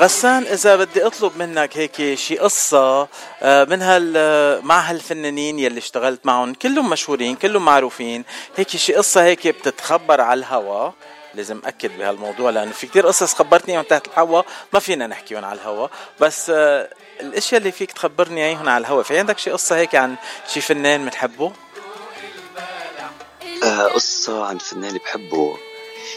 غسان إذا بدي أطلب منك هيك شي قصة آه، من هال مع هالفنانين يلي اشتغلت معهم كلهم مشهورين كلهم معروفين. هيك شي قصة هيك بتتخبر على الهوا. لازم أكد بهالموضوع لأنه في كتير قصص خبرتني اياهم تحت الهوا ما فينا نحكيهم على الهوا. بس آه، الأشياء اللي فيك تخبرني اياهم على الهوا. في عندك شي قصة هيك عن شي فنان بنحبه آه قصة عن فنان بحبه.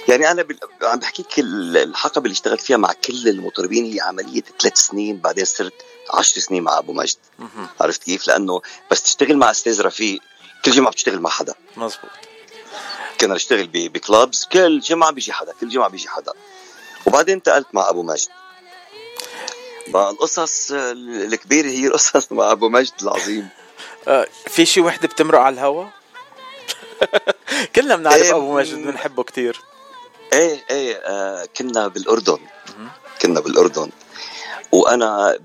يعني بال... عم بحكيك ال- الحقبة اللي اشتغلت فيها مع كل المطربين هي عملية ثلاث سنين بعدين صرت عشر سنين مع أبو مجد. عرفت كيف؟ لأنه بس تشتغل مع أستاذ رفيق كل جمعة بتشتغل مع حدا. مزبوط كنا نشتغل بكلابز كل جمعة بيجي حدا كل جمعة بيجي حدا. وبعدين انتقلت مع أبو مجد. فالقصص ال- الكبيرة هي القصص مع أبو مجد العظيم. <laughs> آه، في شي وحدة بتمرق على الهوا؟ <laughs> كلنا بنعرف إيه، أبو مجد بنحبه كتير. إيه إيه آه كنا بالأردن. كنا بالأردن. وأنا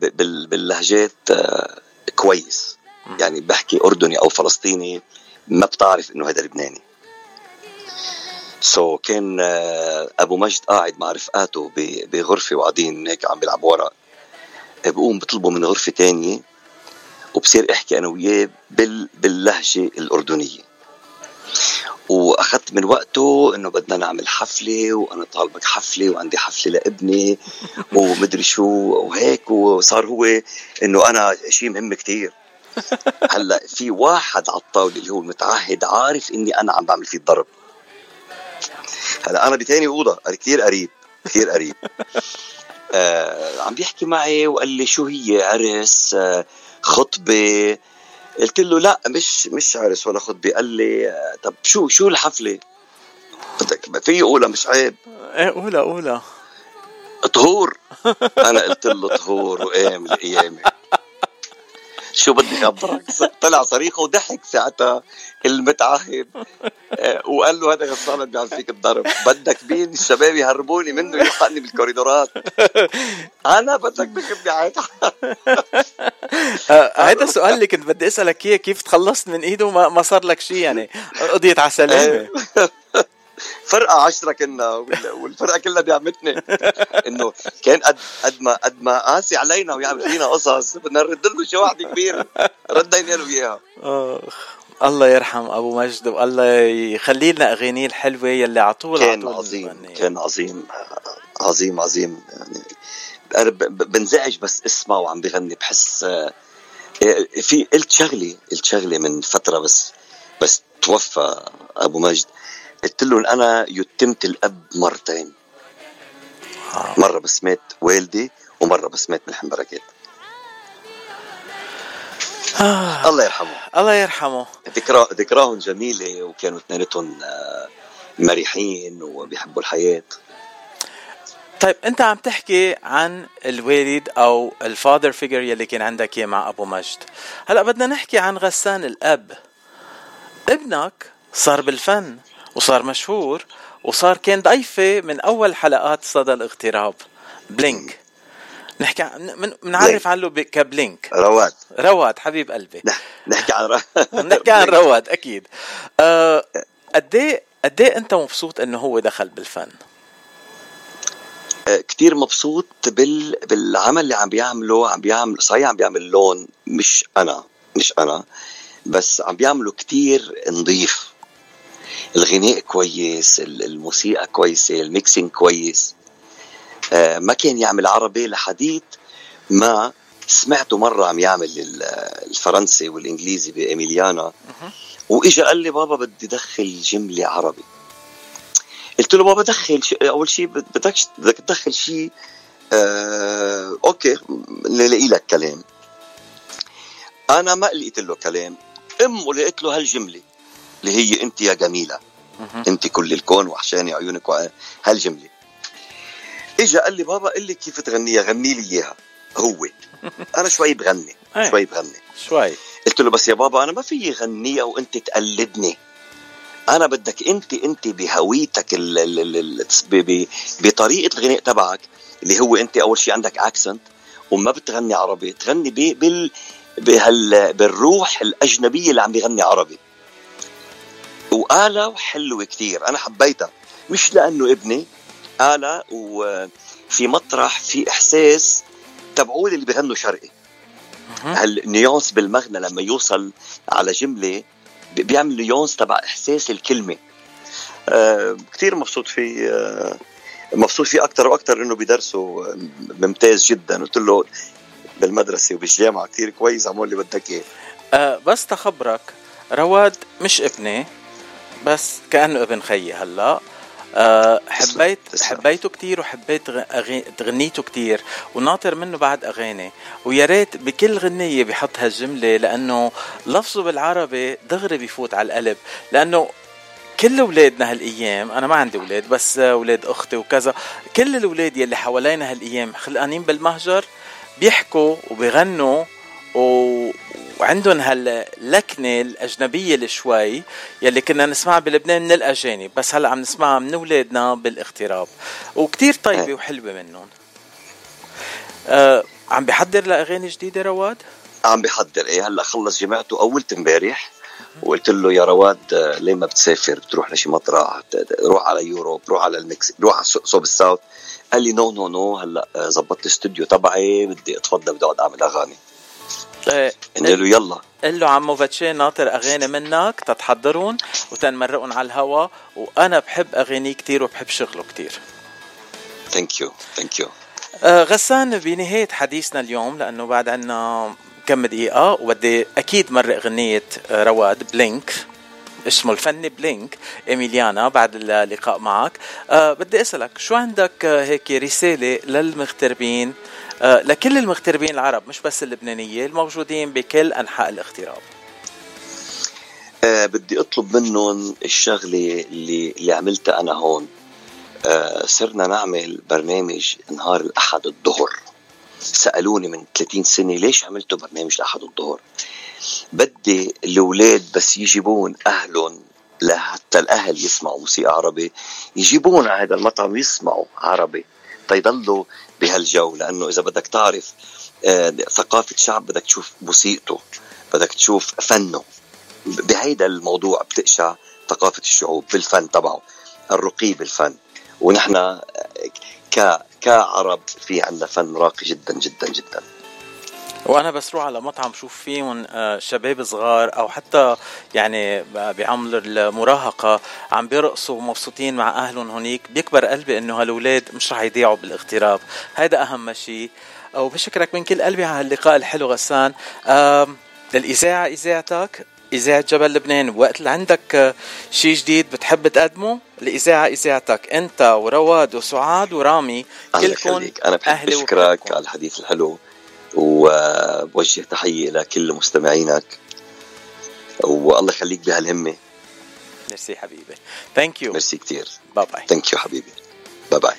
باللهجات آه كويس. يعني بحكي أردني أو فلسطيني ما بتعرف إنه هذا لبناني. سو so كان آه أبو مجد قاعد مع رفقاته بغرفة وقاعدين هيك عم بيلعبوا ورق آه، بقوم بطلبوا من غرفة تانية وبصير أحكي أنا وياه بال باللهجة الأردنية. وأخذت من وقته إنه بدنا نعمل حفلة وأنا طالبك حفلة وعندي حفلة لابني <laughs> ومدري شو وهيك وصار هو إنه أنا شيء مهم كتير. <laughs> هلأ في واحد على الطاولة اللي هو المتعهد عارف إني أنا عم بعمل فيه الضرب. هلأ أنا بتاني اوضه كثير قريب كثير قريب. <laughs> آه عم بيحكي معي وقال لي شو هي عرس آه خطبة قلت له لا مش مش عرس ولا خطبة. قال لي طب شو شو الحفلة؟ بدك في اقولها مش عيب. إيه قولها قولها. طهور. أنا قلت له طهور وقام القيامة. شو بدي خبرك <laughs> طلع صريخه وضحك ساعتها المتعهد. آه، وقال له هذا غسان بيعمل فيك الضرب. بدك مين؟ الشباب يهربوني منه يلحقني بالكوريدورات. أنا بدك تاخذني عاد. آه، هيدا السؤال اللي كنت بدي أسألك إياه كيف تخلصت من إيده؟ وما ما صار لك شيء يعني؟ قضيت على سلامه فرقة عشرة كنا وال- والفرقة كلها دعمتني إنه كان قد قد ما قد ما قاسي علينا ويعمل فينا قصص بدنا نرد له شي واحدة كبيرة ردينا له إياها. الله يرحم أبو مجد والله يخلي لنا اغانيه الحلوة يلي على طول كان عظيم كان عظيم عظيم عظيم. يعني أنا بنزعج بس اسمع وعم بغني بحس آه، في قلت شغله قلت شغله من فترة بس بس توفى أبو مجد. قلت لهم أنا يتمت الأب مرتين. مرة بس مات والدي ومرة بس مات من حنبركات آه. الله يرحمه. الله يرحمه. ذكرى ذكراهم جميلة وكانوا اثنيناتهم آه، مرحين وبيحبوا الحياة. طيب أنت عم تحكي عن الوالد أو ال father figure يلي كان عندك إياه مع أبو مجد. هلأ بدنا نحكي عن غسان الأب. ابنك صار بالفن. وصار مشهور وصار كان ضيفة من أول حلقات صدى الاغتراب. بلينك نحكي من بنعرف عنه كبلينك. رواد. رواد حبيب قلبي. نحكي عن ر... نحكي عن رواد أكيد. أه قد إيه قد إيه أنت مبسوط إنه هو دخل بالفن؟ كتير مبسوط بال... بالعمل اللي عم بيعمله عم بيعمل صحيح عم بيعمل لون مش أنا مش أنا بس عم بيعمله كتير نظيف الغناء كويس ال- الموسيقى كويسة الميكسينج كويس. آه، ما كان يعمل عربي لحديث ما سمعته مرة عم يعمل ال- الفرنسي والإنجليزي بإميليانا وإجا قال لي بابا بدي دخل جملة عربي قلت له بابا دخل ش... أول شيء بدك بدك تدخل شيء آه... أوكي نلاقي لك كلام. أنا ما لقيت له كلام. أمه لقيت له هالجملة. اللي هي أنت يا جميلة. أنت كل الكون وحشاني عيونك وع- هالجملة اجى قال لي بابا قل لي كيف تغنيها غني لي إياها. هو. <laughs> أنا شوي بغني إيه. شوي بغني. شوي. قلت له بس يا بابا أنا ما في غنيها وانت تقلدني. أنا بدك أنت أنت بهويتك ال ال ال ال ب- ب- بطريقة الغناء تبعك اللي هو أنت أول شيء عندك اكسنت وما بتغني عربي تغني ب- بال بهال بالروح الأجنبية اللي عم بيغني عربي. وآلة حلوة كتير. أنا حبيتها. مش لأنه ابني آلة وفي مطرح في إحساس تبعول اللي بيغنوا شرقي. هال nuance بالمغنى لما يوصل على جملة بي- بيعمل nuance تبع إحساس الكلمة. آه كتير مبسوط فيه آه مبسوط فيه أكتر وأكتر إنه بيدرسه آه، ممتاز جدا. قلت له بالمدرسة وبالجامعة كتير كويس عمول اللي بدك إياه. بس تخبرك رواد مش ابني. بس كأنه ابن خيي هلا. أه حبيت حبيته كتير وحبيت تغنيته كتير. وناطر منه بعد أغاني. ويا ريت بكل غنية بيحط هالجملة لأنه لفظه بالعربي دغري بيفوت على القلب. لأنه كل أولادنا هالأيام أنا ما عندي أولاد بس أولاد أختي وكذا كل الأولاد يلي حوالينا هالأيام خلقانين بالمهجر بيحكوا وبيغنوا. وعندهم هاللكنة الأجنبية اللي شوي يلي كنا نسمعها بلبنان من الأجانب بس هلأ عم نسمعها من أولادنا بالاغتراب. وكتير طيبة وحلوة منهم. آه عم بحضر لأغاني جديدة رواد؟ عم بحضر إيه هلأ خلص جمعته اولت امبارح وقلت له يا رواد آه، ليه ما بتسافر؟ بتروح لشي مطرح روح على يوروب روح على المكسيك روح على صوب الساوث. قال لي no no no هلأ آه، زبطت الاستوديو تبعي بدي أتفضل بدي أقعد أعمل أغاني. آه قلت له يلا. قل له عمو فاتشي ناطر أغاني منك تتحضرون وتنمرقهم على الهوا وأنا بحب اغانيه كتير وبحب شغله كتير. thank you thank you غسان بنهاية حديثنا اليوم لأنه بعد عنا كم دقيقة وبدي أكيد مرق غنية آه، رواد بلينك. اسمه الفني بلينك إيميليانا بعد اللقاء معك. أه بدي أسألك شو عندك آه، هيك رسالة للمغتربين؟ لكل المغتربين العرب مش بس اللبنانية الموجودين بكل أنحاء الاغتراب. آه بدي أطلب منهم الشغلة اللي اللي عملتها أنا هون. آه صرنا نعمل برنامج نهار الأحد الظهر. سألوني من 30 سنة ليش عملتوا برنامج الأحد الظهر؟ بدي الأولاد بس يجيبون أهلهم لحتى الأهل يسمعوا موسيقى عربي يجيبون على هذا المطعم يسمعوا عربي. تيضلوا بهالجو لأنه إذا بدك تعرف آه، ثقافة شعب بدك تشوف موسيقته بدك تشوف فنه. بهيدا الموضوع بتقشع ثقافة الشعوب بالفن تبعه الرقي بالفن. ونحن آه، ك كعرب في عندنا فن راقي جدا جدا جدا. وأنا بس روح على مطعم شوف فيهم آه، شباب صغار أو حتى يعني بعمر المراهقة عم بيرقصوا ومبسوطين مع أهلهم هونيك بيكبر قلبي إنه هالولاد مش رح يضيعوا بالاغتراب. هذا أهم شيء وبشكرك من كل قلبي على اللقاء الحلو غسان. آم، الاذاعه إذاعتك إذاعة جبل لبنان بوقت اللي عندك آه، شيء جديد بتحب تقدمه؟ الإذاعة إذاعتك. أنت ورواد وسعاد ورامي كلكم أنا بحب أهلي أشكرك على الحديث الحلو. وبوجه تحية لكل مستمعينك. والله يخليك بهالهمة. ميرسي حبيبي. thank you merci كثير bye bye thank you حبيبي. bye bye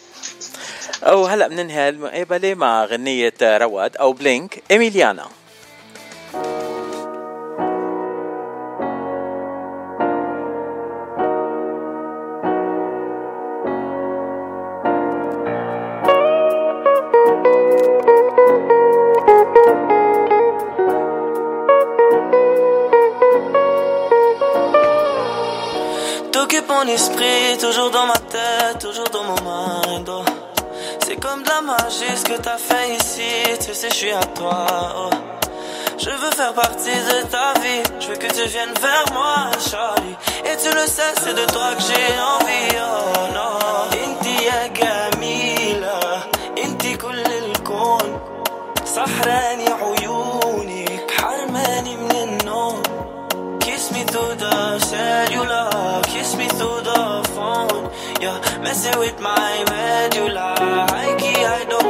وهلا بننهي المقابلة مع غنية رواد أو بلينك. إيميليانا. mon esprit, toujours dans ma tête, toujours dans mon mind. oh. C'est comme de la magie ce que t'as fait ici, tu sais, je suis à toi. oh. Je veux faire partie de ta vie, je veux que tu viennes vers moi, Charlie. Et tu le sais, c'est de toi que j'ai envie, oh non. Inti ya جميلة, inti كل الكون. سحراني عيونك, You're messing with my medulla. I key, I don't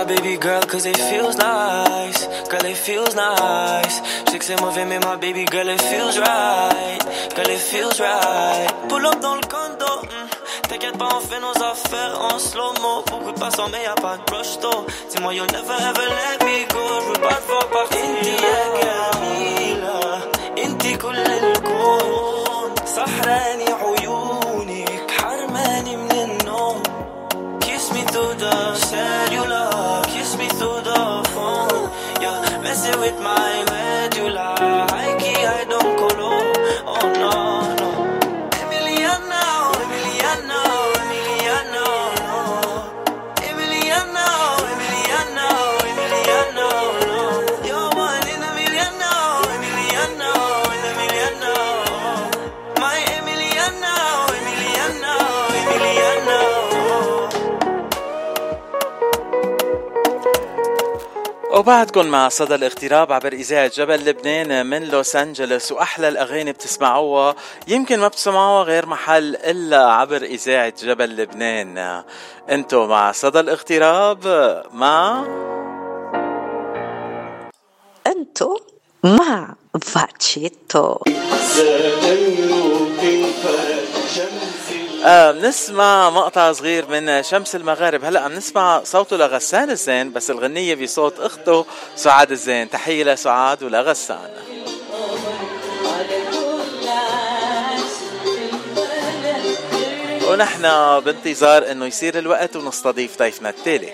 Continue comme ça, baby girl, cause it feels nice. Girl, it feels nice. Je sais que c'est mauvais, mais ma baby girl, it feels right. Girl, it feels right. Pull up dans le condo. hmm. T'inquiète pas, on fait nos affaires en slow-mo. Beaucoup de passants, mais y'a pas de rush though. Dis-moi, you'll never ever let me go. Je veux pas te voir partir. Inti ya جميلة انتي كل الكون سحراني عيونك حرماني من النوم Kiss me through the cellular, kiss Me through the phone. You're messing with my medulla. وبعدكم مع صدى الاغتراب عبر إذاعة جبل لبنان من لوس أنجلوس وأحلى الأغاني بتسمعوها. يمكن ما بتسمعوها غير محل إلا عبر إذاعة جبل لبنان. انتو مع صدى الاغتراب مع انتو مع فاتشيتو. آه بنسمع مقطع صغير من شمس المغارب. هلا عم نسمع صوته لغسان الزين بس الغنية بصوت أخته سعاد الزين. تحية لسعاد ولغسان. ونحن بانتظار إنه يصير الوقت ونستضيف ضيفنا التالي.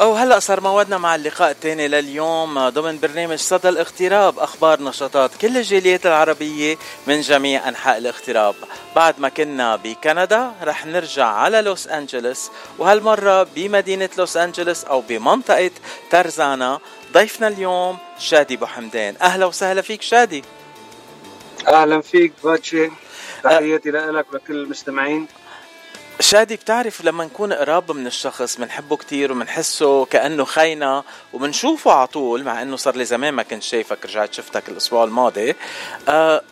أو هلا صار موعدنا مع اللقاء الثاني لليوم ضمن برنامج صدى الاغتراب أخبار نشاطات كل الجاليات العربية من جميع أنحاء الاغتراب بعد ما كنا بكندا رح نرجع على لوس أنجلوس وهالمرة بمدينة لوس أنجلوس أو بمنطقة ترزانا ضيفنا اليوم شادي بو حمدان. أهلا وسهلا فيك شادي. أهلا فيك باتشي. تحياتي لك ولكل المستمعين. شادي بتعرف لما نكون قراب من الشخص بنحبه كتير وبنحسه كأنه خينا وبنشوفه على طول مع إنه صار لي زمان ما كنت شايفك رجعت شفتك الأسبوع الماضي. آه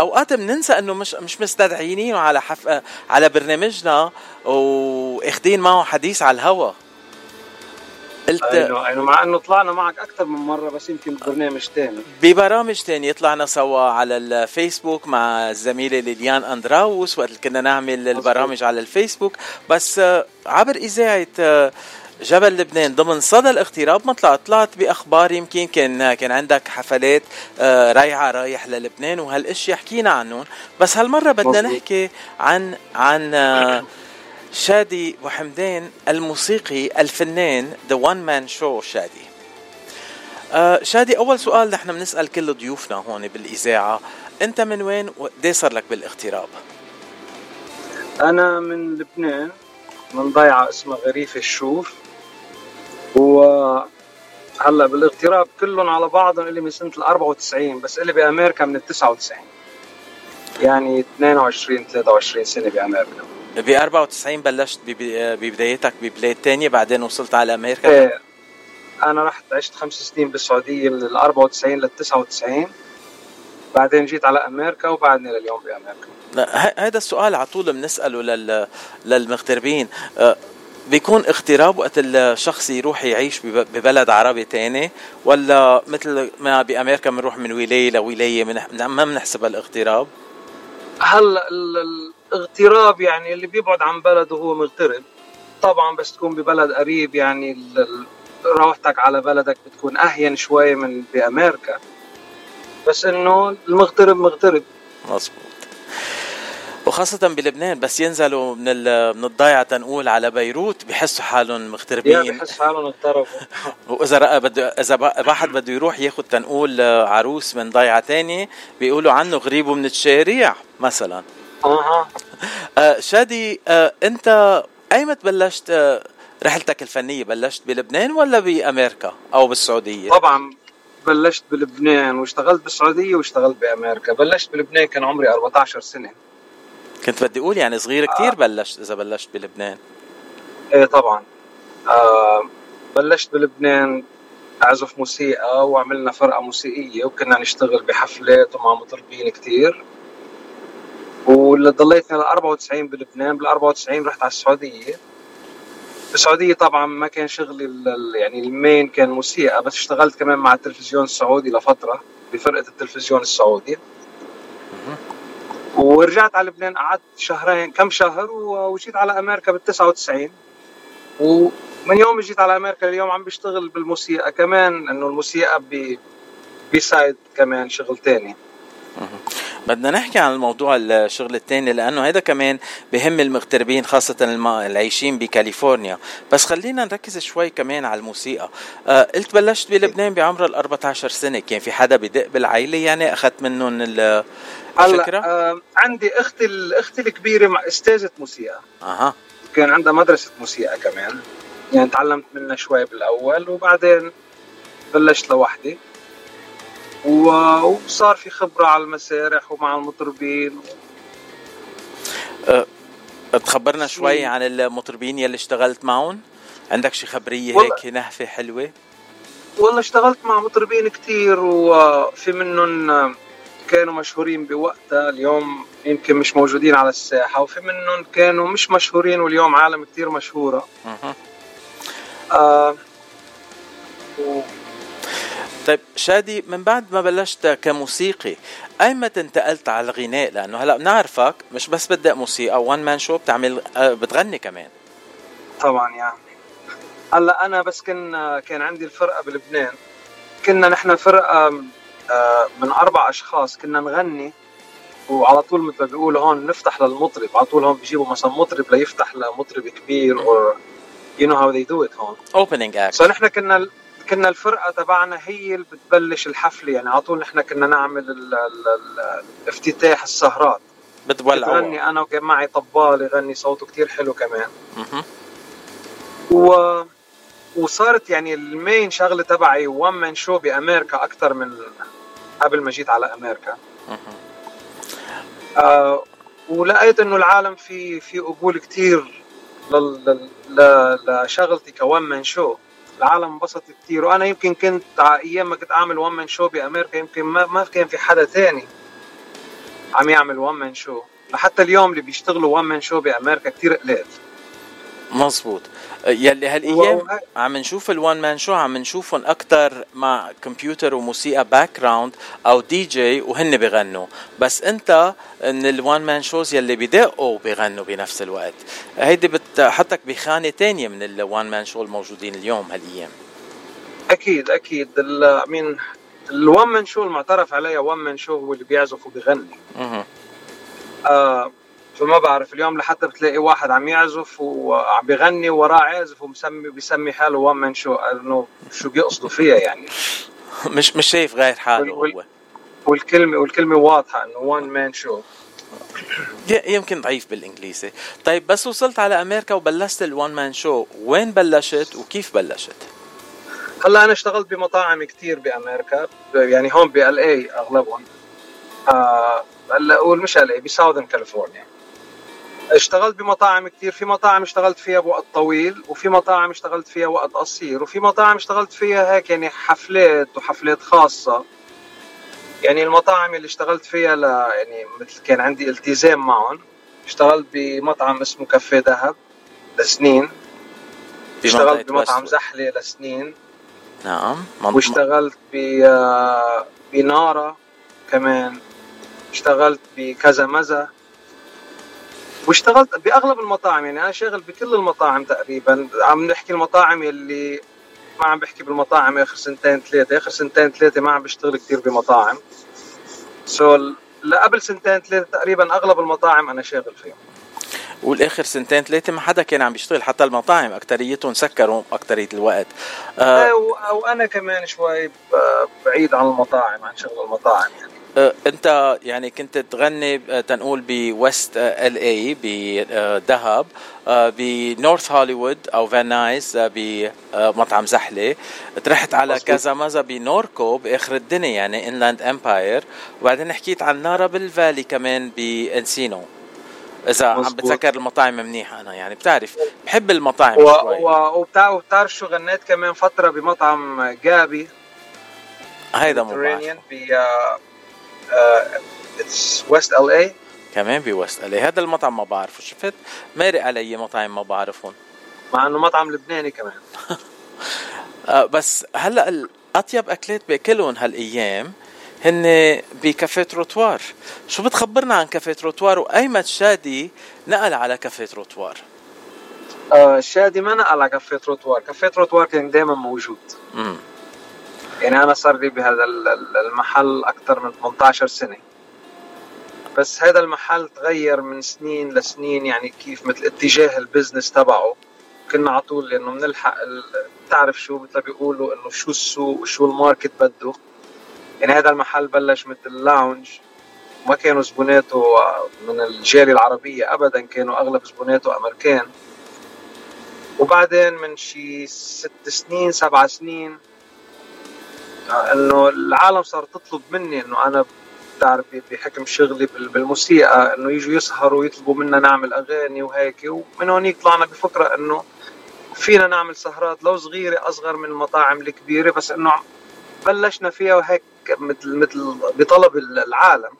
أوقات بننسى إنه مش مش مستدعيينه على حف... على برنامجنا وأخدين معه حديث على الهوا. قلت أيوه أيوه مع إنه طلعنا معك أكثر من مرة بس يمكن ببرنامج ثاني ببرامج ثانية طلعنا سوا على الفيسبوك مع الزميله ليليان أندراوس وقت كنا نعمل البرامج على الفيسبوك. بس آه، عبر إذاعة آه، جبل لبنان ضمن صدى الاغتراب ما طلعت طلعت بأخبار يمكن كان كان عندك حفلات آه، رايعه رايح للبنان وهالاشياء حكينا عنهم. بس هالمرة بدنا نحكي عن عن شادي وحمدان الموسيقي الفنان ذا وان مان شو شادي. آه شادي أول سؤال نحن بنسأل كل ضيوفنا هون بالإذاعة أنت من وين وقديه صار لك بالاغتراب؟ أنا من لبنان من ضيعة اسمها غريف الشوف. و هلأ بالاغتراب كلهم على بعضهم اللي من سنة ال 94 بس اللي بأمريكا من ال 99 يعني 22 23 سنة بأمريكا. ب 94 بلشت ببدايتك ببلاد تانية بعدين وصلت على أمريكا؟ إيه أنا رحت عشت خمس سنين بالسعودية من ال 94 لل 99 بعدين جيت على أمريكا وبعدني لليوم بأمريكا. لا هذا السؤال على طول بنسأله لل... للمغتربين. بيكون اغتراب وقت الشخص يروح يعيش ببلد عربي تاني ولا مثل ما بأمريكا بنروح من ولاية لولاية من... ما بنحسبها الاغتراب؟ هلأ اغتراب يعني اللي بيبعد عن بلده هو مغترب. طبعا بس تكون ببلد قريب يعني روحتك على بلدك بتكون أهين شوي من بأمريكا. بس إنه المغترب مغترب. مظبوط. وخاصة بلبنان بس ينزلوا من من الضيعة تنقول على بيروت بحسوا حالهم مغتربين. بحسوا حالهم اغتربوا. <laughs> وإذا بده إذا واحد بده يروح ياخذ تنقول عروس من ضيعة تانية بيقولوا عنه غريب من الشارع مثلا. أها. آه شادي آه أنت أيمت بلشت آه رحلتك الفنية بلشت بلبنان ولا بأمريكا أو بالسعودية؟ طبعا بلشت بلبنان واشتغلت بالسعودية واشتغلت بأمريكا. بلشت بلبنان كان عمري 14 سنة. كنت بدي أقول يعني صغير كثير آه. بلشت إذا بلشت بلبنان. إيه طبعا. آه بلشت بلبنان أعزف موسيقى وعملنا فرقة موسيقية وكنا نشتغل بحفلات ومع مطربين كثير واللي ضليت أنا 94 بلبنان بال 94 رحت على السعودية. بالسعوديه طبعا ما كان شغلي يعني المين كان موسيقى بس اشتغلت كمان مع التلفزيون السعودي لفترة بفرقة التلفزيون السعودي. ورجعت على لبنان قعدت شهرين كم شهر وجيت على أمريكا بال 99 ومن يوم جيت على أمريكا اليوم عم بشتغل بالموسيقى كمان إنه الموسيقى بيسايد كمان شغل تاني. بدنا نحكي عن الموضوع الشغل الثاني لأنه هذا كمان بهم المغتربين خاصة العايشين بكاليفورنيا. بس خلينا نركز شوي كمان على الموسيقى. آه قلت بلشت بلبنان بعمر ال 14 سنة. كان في حدا بدق بالعائلة يعني؟ أخذت منهم الفكرة آه عندي أختي الاختي الكبيرة مع أستاذة موسيقى. أها. كان عندها مدرسة موسيقى كمان. يعني تعلمت منها شوي بالأول وبعدين بلشت لوحدي. وصار في خبرة على المسارح ومع المطربين. أه تخبرنا شوي عن المطربين يلي اشتغلت معهم؟ عندك شي خبرية هيك نهفة حلوة؟ والله اشتغلت مع مطربين كتير وفي منهم كانوا مشهورين بوقتها اليوم يمكن مش موجودين على الساحة وفي منهم كانوا مش مشهورين واليوم عالم كتير مشهورة. آه طيب شادي من بعد ما بلشت كموسيقي ايمتى انتقلت على الغناء؟ لأنه هلأ بنعرفك مش بس بدك موسيقى وان مان شو بتعمل آه، بتغني كمان. طبعا يعني. هلأ أنا بس كنا كان عندي الفرقة بلبنان. كنا نحن فرقة آه، من أربع أشخاص كنا نغني وعلى طول مثل ما بيقولوا هون نفتح للمطرب. على طول هون بيجيبوا مثلا مطرب ليفتح لمطرب كبير or you know how they do it هون. opening act so نحن كنا كنا الفرقة تبعنا هي اللي بتبلش الحفلة يعني على طول نحن كنا نعمل ال ال ال الافتتاح السهرات. بتولعوا غني أنا وكان معي طبال يغني صوته كتير حلو كمان. مهم. و وصارت يعني ال main شغلة تبعي one man show بأمريكا أكثر من قبل ما جيت على أمريكا. آه ولقيت إنه العالم في في قبول كتير لل- لل- لشغلتي ك one man show العالم انبسط كتير. وأنا يمكن كنت أيام ما كنت أعمل one man show بأمريكا يمكن ما, ما كان في حدا تاني عم يعمل one man show لحتى اليوم اللي بيشتغلوا وان مان شو بأمريكا كتير قليل. مزبوط يلي هالأيام عم نشوف ال one man show عم نشوفهم أكثر مع كمبيوتر وموسيقى background أو دي جي وهن بغنوا. بس أنت من ال one man shows يلي بدقوا وبغنوا بنفس الوقت. هيدي بتحطك بخانة تانية من ال one man show الموجودين اليوم هالأيام. أكيد أكيد. ال- main ال one man show المعترف عليه one man show هو اللي بيعزف وبيغني. آه فما بعرف اليوم لحتى بتلاقي واحد عم يعزف وعم بيغني وراه عازف ومسمي بيسمي حاله one man show إنه شو بيقصدوا فيها يعني. <laughs> مش مش شايف غير حاله هو. والكلمة والكلمة واضحة إنه one man show يمكن ضعيف بالإنجليزي. طيب بس وصلت على أمريكا وبلشت ال one man show وين بلشت وكيف بلشت؟ هلأ أنا اشتغلت بمطاعم كتير بأمريكا يعني هون ب LA أغلبهم. آه هلأ أقول مش LA ب Southern كاليفورنيا. اشتغلت بمطاعم كتير. في مطاعم اشتغلت فيها بوقت طويل وفي مطاعم اشتغلت فيها وقت قصير وفي مطاعم اشتغلت فيها هيك يعني حفلات وحفلات خاصة. يعني المطاعم اللي اشتغلت فيها ل يعني مثل كان عندي التزام معهم. اشتغلت بمطعم اسمه كافيه ذهب لسنين. اشتغلت بمطعم زحلة لسنين. نعم واشتغلت ب آه، بنارا كمان. اشتغلت بكذا مزة واشتغلت بأغلب المطاعم يعني أنا شغل بكل المطاعم تقريبا. عم نحكي المطاعم اللي ما عم بحكي بالمطاعم آخر سنتين ثلاثة. آخر سنتين ثلاثة ما عم بشتغل كثير بمطاعم. so قبل سنتين ثلاثة تقريبا أغلب المطاعم أنا شاغل فيهم. والآخر سنتين ثلاثة ما حدا كان عم بيشتغل حتى المطاعم أكتريتهم سكروا أكترية الوقت. آه أو, أو أنا كمان شوي بعيد عن المطاعم عن شغل المطاعم يعني. أنت يعني كنت تغني آه، تنقول ب West LA بدهب ب North هوليوود أو فان نايس آه، بمطعم زحلة. رحت على. كذا مزا بنوركو بآخر الدنيا يعني Inland Empire وبعدين حكيت عن نارا بال Valley كمان بانسينو إذا عم مظبوط. بتذكر المطاعم منيح أنا يعني بتعرف. بحب المطاعم و... شوي. و... وبتع... وبتعرف شو غنيت كمان فترة بمطعم جابي؟ هيدا مو it's West LA كمان ب West LA هذا المطعم ما بعرفه. شفت؟ مارق علي مطاعم ما بعرفهم. مع إنه مطعم لبناني كمان. <laughs> آه، بس هلأ الاطيب أكلات بأكلهم هالأيام هن بكافيه تروتوار. شو بتخبرنا عن كافيه تروتوار وأيمت شادي نقل على كافيه تروتوار؟ آه شادي ما نقل على كافيه تروتوار. كافيه تروتوار كان دائما موجود. امم يعني أنا صار لي بهذا ال- ال- المحل أكثر من 18 سنة. بس هذا المحل تغير من سنين لسنين يعني كيف مثل اتجاه ال business تبعه. كنا على طول لأنه بنلحق بتعرف شو مثل بيقولوا إنه شو السوق وشو ال market بده. يعني هذا المحل بلش مثل lounge ما كانوا زبوناته من الجالية العربية ابدا كانوا أغلب زبوناته أمريكان. وبعدين من شي ست سنين سبع سنين انه العالم صار تطلب مني انه أنا بتعرف بحكم شغلي بال- بالموسيقى انه يجوا يسهروا ويطلبوا منا نعمل اغاني وهيك ومن هونيك طلعنا بفكرة انه فينا نعمل سهرات لو صغيرة اصغر من المطاعم الكبيرة بس انه بلشنا فيها وهيك مثل مثل بطلب العالم.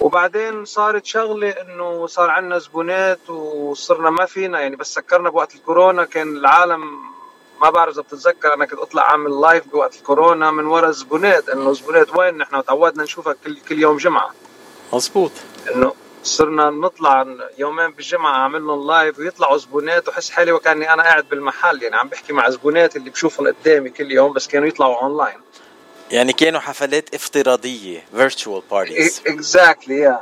وبعدين صارت شغلة انه صار عندنا زبونات وصرنا ما فينا يعني بس سكرنا بوقت الكورونا كان العالم ما بعرف إذا بتتذكر أنا كنت أطلع أعمل live بوقت الكورونا من ورا الزبونات إنه زبونات وين نحن؟ تعودنا نشوفك كل كل يوم جمعة. مزبوط إنه صرنا نطلع يومين بالجمعة أعمل لهم live ويطلعوا زبونات وحس حالي وكأني أنا قاعد بالمحل يعني عم بحكي مع زبونات اللي بشوفهم قدامي كل يوم بس كانوا يطلعوا أونلاين يعني كانوا حفلات افتراضية virtual parties. exactly يا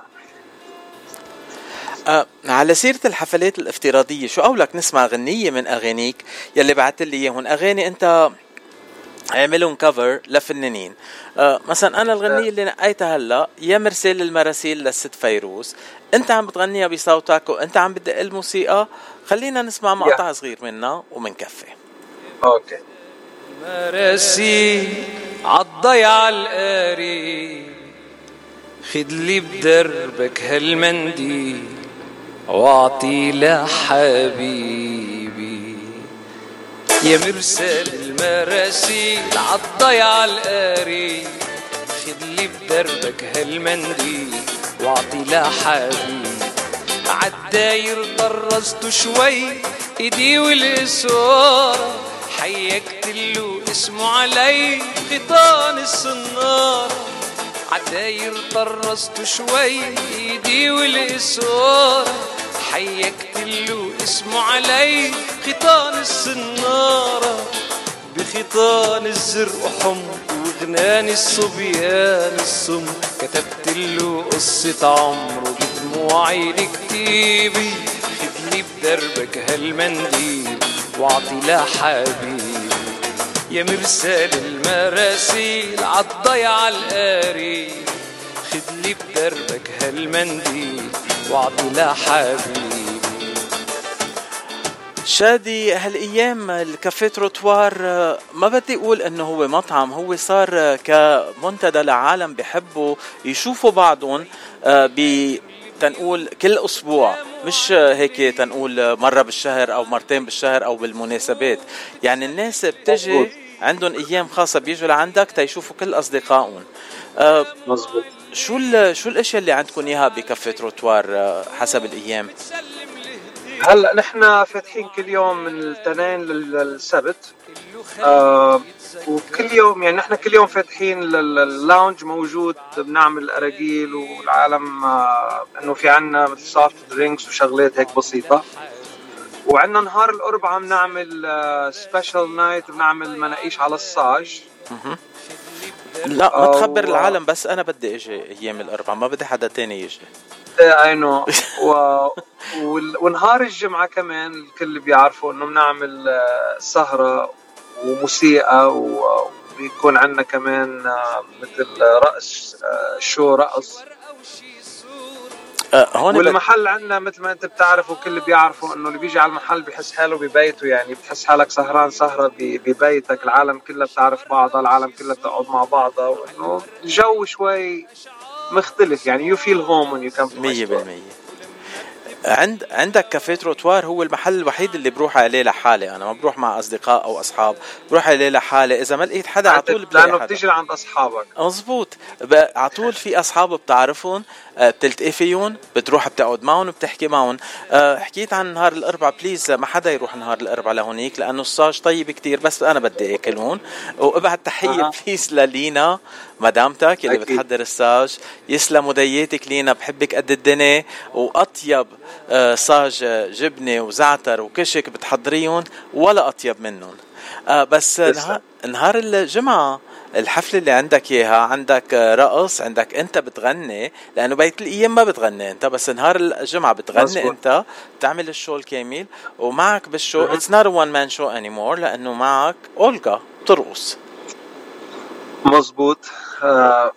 آه على سيرة الحفلات الافتراضية شو قولك نسمع غنية من أغانيك يلي بعت لي إياهم. أغاني أنت عملهم كفر لفنانين. آه مثلا أنا الغنية اللي نقيتها هلأ يا مرسال المراسيل للست فيروز. أنت عم بتغنيها بصوتك وأنت عم بدق الموسيقى. خلينا نسمع مقطع صغير منها ومنكفي أوكي. مراسي عالضيعة القاري خدلي بدربك هالمنديل. واعطي لحبيبي يا مرسال المراسيل عالضيعة القاري خدلي بدربك هالمنديل واعطي لحبيبي عالداير طرزته شوي إيدي والاسوار حيكت له اسمه علي خيطان الصنارة عالداير طرزته شوي ايدي والاسوار حيكت له اسمه علي خيطان الصنارة بخيطان الزرق حمر وغناني الصبيان السم. كتبت له قصة عمره بدموعي لكتيبي خدني بدربك هالمنديل وأعطي لحبيبي. يا مرسال المراسيل عالضيعة القاري خدلي بدربك هالمنديل واعطي لحبيبي شادي هالأيام الكافيه تروتوار ما بدي أقول إنه هو مطعم هو صار كمنتدى لعالم بحبوا يشوفوا بعضهم آه، ب تنقول كل أسبوع مش هيك تنقول مرة بالشهر أو مرتين بالشهر أو بالمناسبات. يعني الناس بتجي عندهم أيام خاصة بيجوا لعندك تيشوفوا كل أصدقائهم. مزبوط شو ال- شو الأشياء اللي عندكم إياها بكافيه تروتوار آه، حسب الأيام؟ هلأ نحن فاتحين كل يوم من الاثنين لل- للسبت. آه وكل يوم يعني نحن كل يوم فاتحين لل- ال lounge موجود بنعمل أراجيل والعالم آه إنه في عنا مثل soft drinks وشغلات هيك بسيطة. وعندنا نهار الاربعاء بنعمل special night بنعمل مناقيش على الصاج لا ما تخبر العالم بس أنا بدي إجي أيام الاربعاء ما بدي حدا تاني يجي. I know <laughs> و... ونهار الجمعة كمان الكل بيعرفوا إنه بنعمل آه، سهرة. وموسيقى وبيكون عندنا كمان آه، مثل رقص آه، شو رقص آه، هون والمحل عندنا مثل ما انت بتعرف وكل بيعرفوا انه اللي بيجي على المحل بحس حاله ببيته يعني بتحس حالك سهران سهرة ب- ببيتك العالم كلها بتعرف بعضها العالم كلها بتقعد مع بعضها وإنه الجو شوي مختلف يعني you feel home when you come to my store. مية بالمية عند عندك كافيه تروتوار هو المحل الوحيد اللي بروح عليه لحالي. أنا ما بروح مع أصدقاء أو أصحاب. بروح عليه لحالي. إذا ما لقيت حدا على طول لأنه حدا. بتيجي لعند أصحابك. مزبوط على طول في أصحاب بتعرفهم. بتلتقي فيهم بتروح بتقعد معهم وبتحكي معهم آه، حكيت عن نهار الاربعاء please ما حدا يروح نهار الاربعاء لهونيك لأنه الصاج طيب كتير بس أنا بدي اكل هون وابعت تحية أها. please للينا مدامتك اللي أكيد. بتحضر الصاج يسلموا دياتك لينا بحبك قد الدنيا وأطيب آه، صاج آه، جبنة وزعتر وكشك بتحضريهم ولا أطيب منهم آه، بس. نهار, نهار الجمعة الحفلة اللي عندك إياها عندك رقص عندك أنت بتغني لأنه بيت الأيام ما بتغني أنت بس نهار الجمعة بتغني مزبوط. أنت بتعمل الشو الكامل ومعك بالشو it's not one man show anymore لأنه معك اولجا بترقص مزبوط آه،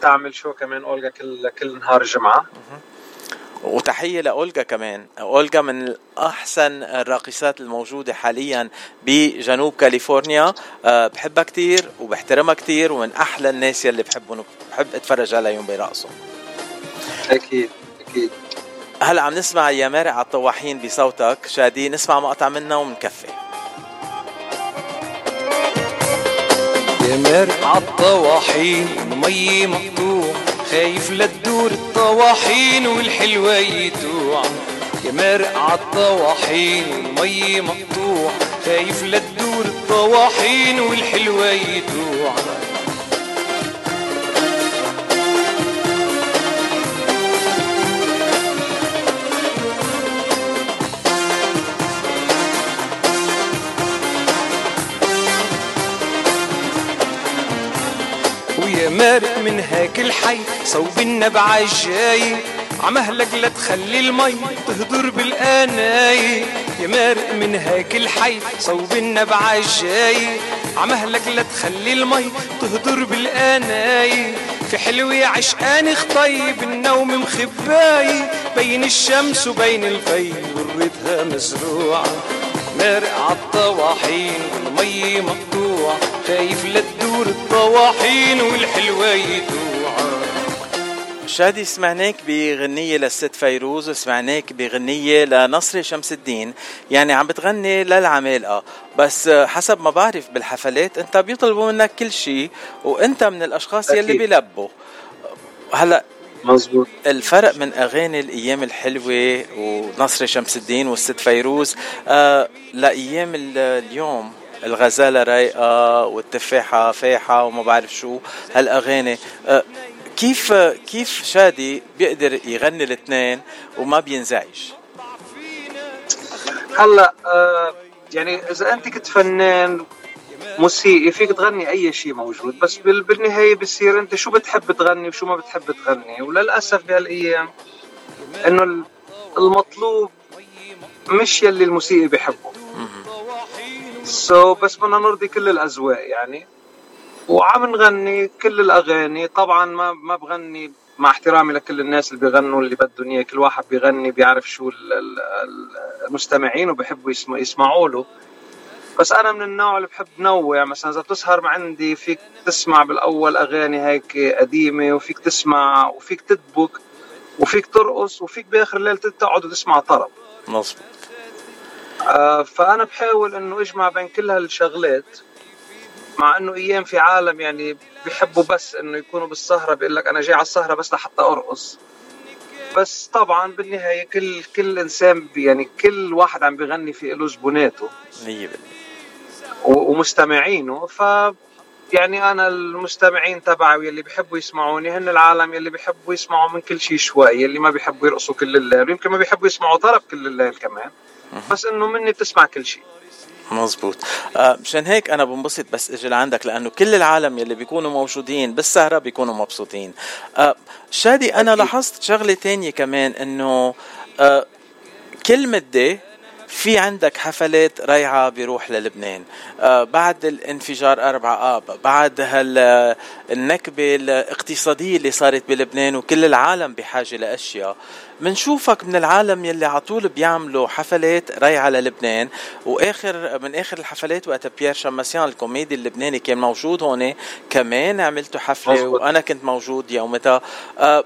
تعمل شو كمان اولجا كل كل نهار الجمعه وتحية لأولجا كمان. أولجا من أحسن الراقصات الموجودة حاليا بجنوب كاليفورنيا. أه بحبها كتير وبحترمها كتير ومن أحلى الناس يلي بحبهم وبحب أتفرج عليهم برقصهم أكيد أكيد. هلا عم نسمع يا مارق على الطواحين بصوتك. شادي نسمع مقطع منها ومنكفي. يا مارق عالطواحين مي مقطوع خايف لا تدور الطواحين والحلوة يتوع يا مارق عالطواحين مي مقطوع. خايف لا تدور الطواحين والحلوة يتوع مارق من هاك الحي صوب النبع الجاي عمهلك لا تخلي المي تهدر بالقناي يا مارق من هاك الحي صوب النبع الجاي عمهلك لا تخلي المي تهدر بالقناي في حلوة عشقاني خطيب النوم مخباي. بين الشمس وبين الفي وريتها مزروعة. مارق عالطواحين والمي مقطوع خايف لا تدور الطواحين والحلوة يدوعة. شادي سمعناك بغنية للست فيروز وسمعناك بغنية لنصر شمس الدين. يعني عم بتغني للعمالقة. بس حسب ما بعرف بالحفلات انت بيطلبوا منك كل شيء وانت من الأشخاص يلي أكيد. بيلبوا. هلا مزبوط الفرق من أغاني الأيام الحلوة ونصر شمس الدين والست فيروز آه لأيام ال- اليوم. الغزالة رايقة والتفاحة فاحه وما بعرف شو هالأغاني. آه كيف كيف شادي بيقدر يغني الاثنين وما بينزعج؟ هلا آه يعني إذا أنت كنت فنان موسيقي فيك تغني أي شيء موجود بس بال- بالنهاية بصير أنت شو بتحب تغني وشو ما بتحب تغني. وللأسف بهالأيام إنه ال- المطلوب مش يلي الموسيقي بيحبه. سو so, بس بدنا نرضي كل الأذواق يعني. وعم نغني كل الأغاني. طبعا ما ما بغني مع احترامي لكل الناس اللي بيغنوا اللي بدهم إياه. كل واحد بيغني بيعرف شو ال- ال- ال- المستمعين وبحبوا يسمع يسمعوا له. بس أنا من النوع اللي بحب نوع. مثلا إذا بتسهر عندي فيك تسمع بالأول أغاني هيك قديمة وفيك تسمع وفيك تدبك وفيك ترقص وفيك بآخر الليل تقعد وتسمع طرب. مظبوط. فأنا بحاول إنه أجمع بين كل هالشغلات مع إنه أيام في عالم يعني بيحبوا بس إنه يكونوا بالسهرة بيقول لك أنا جاي على السهرة بس لحتى أرقص. بس طبعا بالنهاية كل كل إنسان يعني كل واحد عم بيغني في له زبوناته 100% و- ومستمعينه. ف يعني أنا المستمعين تبعي واللي بيحبوا يسمعوني هن العالم يلي بيحبوا يسمعوا من كل شيء شوي يلي ما بيحبوا يرقصوا كل الليل يمكن ما بيحبوا يسمعوا طرب كل الليل كمان. بس إنه مني بتسمع كل شيء. مزبوط. آه، مشان هيك أنا بنبسط بس إجي لعندك لأنه كل العالم يلي بيكونوا موجودين بالسهرة بيكونوا مبسوطين. آه، شادي أنا لاحظت شغلة تانية كمان إنه آه، كل مدة في عندك حفلات رايعة بيروح للبنان. آه بعد الانفجار أربعة آب بعد هال النكبة الاقتصادية اللي صارت بلبنان وكل العالم بحاجة لأشياء. منشوفك من العالم يلي على طول بيعملوا حفلات رايعة للبنان وآخر من آخر الحفلات وقت بيير شماسيان الكوميدي اللبناني كان موجود هون كمان عملتوا حفلة مزبوط. وأنا كنت موجود يومتها. آه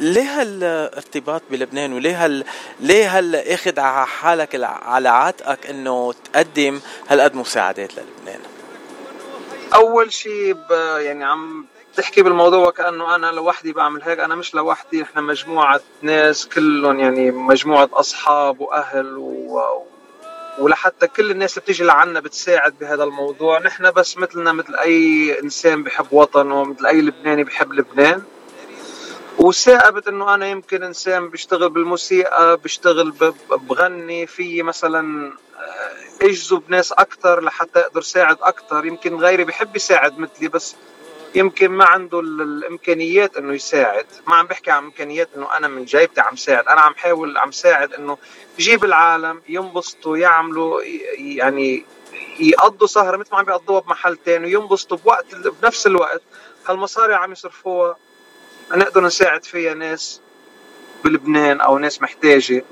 ليه هالارتباط بلبنان؟ وليه هال ليه هال آخذ على حالك على عاتقك إنه تقدم هالقد مساعدات للبنان؟ أول شيء يعني عم تحكي بالموضوع كانه أنا لوحدي بعمل هيك؟ أنا مش لوحدي إحنا مجموعة ناس كلهم يعني مجموعة أصحاب وأهل و... ولحتى كل الناس اللي بتيجي لعنا بتساعد بهذا الموضوع. نحن بس مثلنا مثل أي إنسان بحب وطنه مثل أي لبناني بحب لبنان. وثاقبت إنه أنا يمكن إنسان بيشتغل بالموسيقى بيشتغل ب- بغني في مثلا آه، أجذب ناس أكثر لحتى أقدر ساعد أكثر يمكن غيري بحب يساعد مثلي بس يمكن ما عنده ال- الإمكانيات إنه يساعد. ما عم بحكي عن إمكانيات إنه أنا من جيبتي عم ساعد. أنا عم حاول عم ساعد إنه يجيب العالم ينبسطوا يعملوا يعني يقضوا سهرة مثل ما عم بيقضوها بمحل تاني وينبسطوا بوقت بنفس الوقت. هالمصاري عم يصرفوها. نقدر نساعد فيها ناس بلبنان أو ناس محتاجة.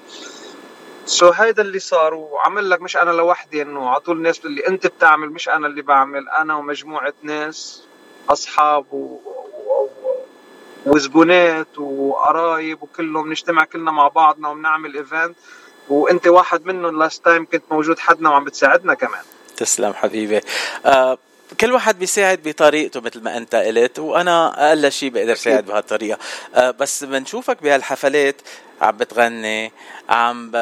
سو هيدا اللي صار وعمل لك مش أنا لوحدي إنه على طول الناس اللي أنت بتعمل مش أنا اللي بعمل أنا ومجموعة ناس. اصحاب و... وزبونات وقرايب وكلهم نجتمع كلنا مع بعضنا وبنعمل event. وأنت واحد منهم last time كنت موجود حدنا وعم بتساعدنا كمان. تسلم حبيبي. آه كل واحد بيساعد بطريقته مثل ما أنت قلت وأنا أقل شيء بقدر ساعد بهالطريقة. آه بس بنشوفك بهالحفلات عم بتغني عم ب...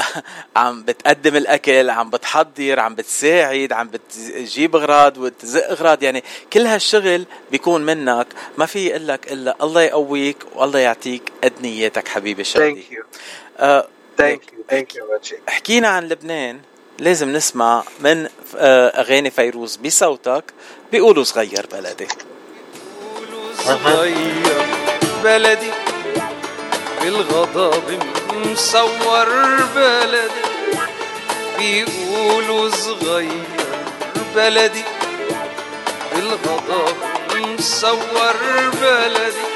<laughs> عم بتقدم الأكل عم بتحضر عم بتساعد عم بتجيب أغراض وتزق أغراض. يعني كل هالشغل بيكون منك ما في يقول لك إلا الله يقويك والله يعطيك قد نياتك حبيبي شادي. thank you thank you thank you حكينا عن لبنان. لازم نسمع من آه، أغاني فيروز بصوتك. بيقولوا صغير بلدي. صغير بلدي. بالغضب مسور بلدي بيقولوا صغير بلدي. بالغضب مصور بلدي.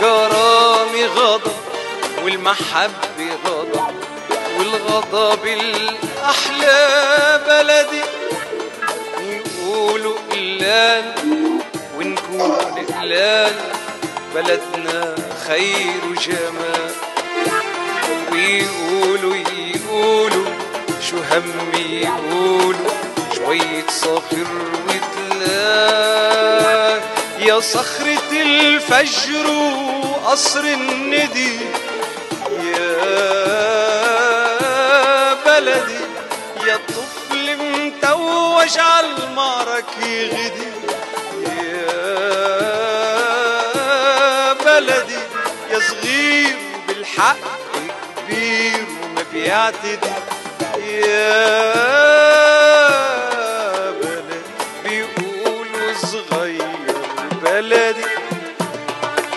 كرامي غضب والمحبة غضب والغضب الأحلى بلدي. يقولوا قلال ونكون قلال بلدنا خير وجمال. ويقولوا يقولوا شو همي يقولوا شوية صخر وتلال يا صخرة الفجر وقصر الندي يا بلدي يا طفل متوج عالمعركة غدي يا بلدي يا صغير بالحق كبير وما بيعتدي يا بلدي بيقولوا صغير بلدي.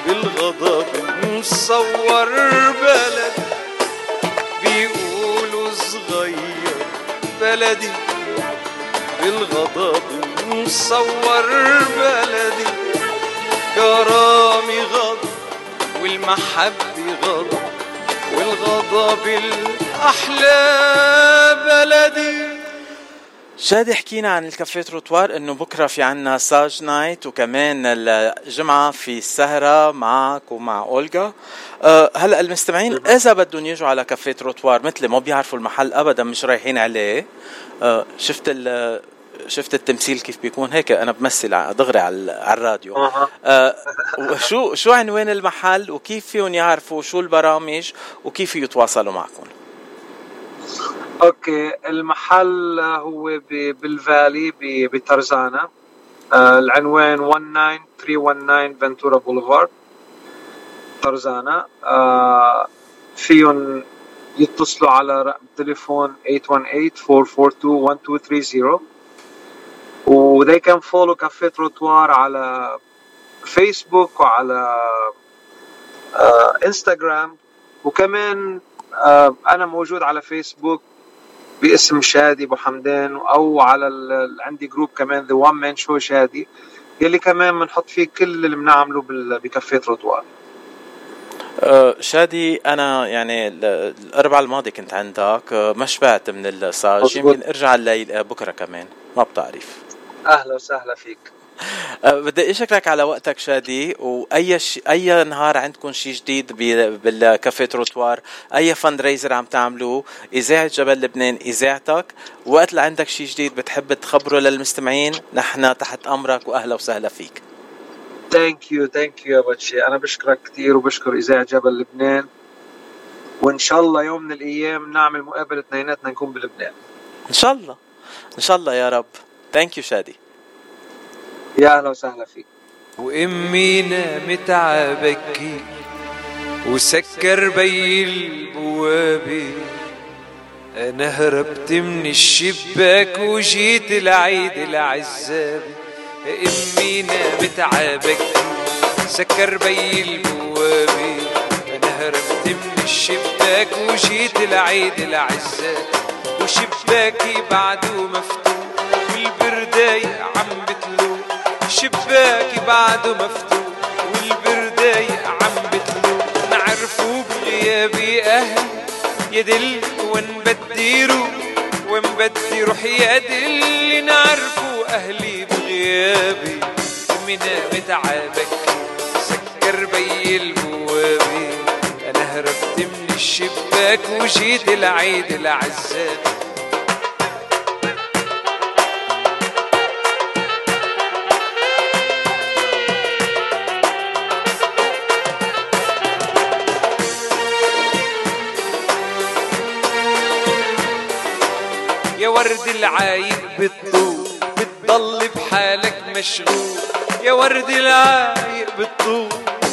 بالغضب مصور بلدي. بيقولوا صغير بلدي. بالغضب مصور بلدي. الكرامي غضب والمحبة غضب. والغضب الأحلى بلدي. شادي حكينا عن الكافيه تروتوار إنه بكرة في عنا صاج night وكمان الجمعة في السهره معك ومع اولجا أه هلأ المستمعين إذا بدهم يجوا على كافيه تروتوار مثلي ما بيعرفوا المحل ابدا مش رايحين عليه. أه شفت ال شفت التمثيل كيف بيكون؟ هيك أنا بمثل دغري على الراديو. آه شو شو عنوان المحل؟ وكيف فيهم يعرفوا شو البرامج؟ وكيف يتواصلوا معكم؟ أوكي المحل هو بال Valley بترزانة آه، العنوان 19319 فنتورا بولفارد ترزانة فيهم يتصلوا على رقم تليفون 818 442 1230 و they can follow كافيه تروتوار على فيسبوك وعلى آه انستغرام. وكمان آه أنا موجود على فيسبوك باسم شادي أبو حمدان أو على عندي group كمان the one man show شادي يلي كمان بنحط فيه كل اللي بنعمله بكافيه تروتوار. آه، شادي أنا يعني الاربعاء الماضي كنت عندك آه، ما شبعت من الصاج يمكن أرجع الليل آه، بكرة كمان ما بتعرف. أهلا وسهلا فيك. أه، بدي أشكرك على وقتك شادي وأي ش... أي نهار عندكم شيء جديد ب... بالكافيه تروتوار أي fundraiser عم تعملوه إذاعة جبل لبنان إذاعتك وقت اللي عندك شيء جديد بتحب تخبره للمستمعين نحن تحت أمرك واهلا وسهلا فيك. ثانك يو ثانك يو يا أنا بشكرك كثير وبشكر إذاعة جبل لبنان. وإن شاء الله يوم من الأيام نعمل مقابلة اثنيناتنا نكون بلبنان. إن شاء الله. إن شاء الله يا رب. thank you شادي يا أهلا وسهلا فيك. وامي نامت عبكير وسكر بيي البوابة أنا هربت من الشباك وجيت لعيد العزابي امي نامت عبكي سكر بي البوابة أنا هربت من الشباك وجيت العيد العزاب وشباكي بعده مفتوح. والبرداية عم بتلوح شباكي بعده مفتوح والبرداية عم بتلوح نعرفوا بغيابي أهل يدل وين بدي روح وين بدي روح يا دل نعرفوا أهلي بغيابي أمي نامت عابك سكر بي البوابي. أنا هربت من الشباك وجيت العيد العزاب ورد العايق بالطول بتضل بحالك مشغول. يا ورد العايق بالطول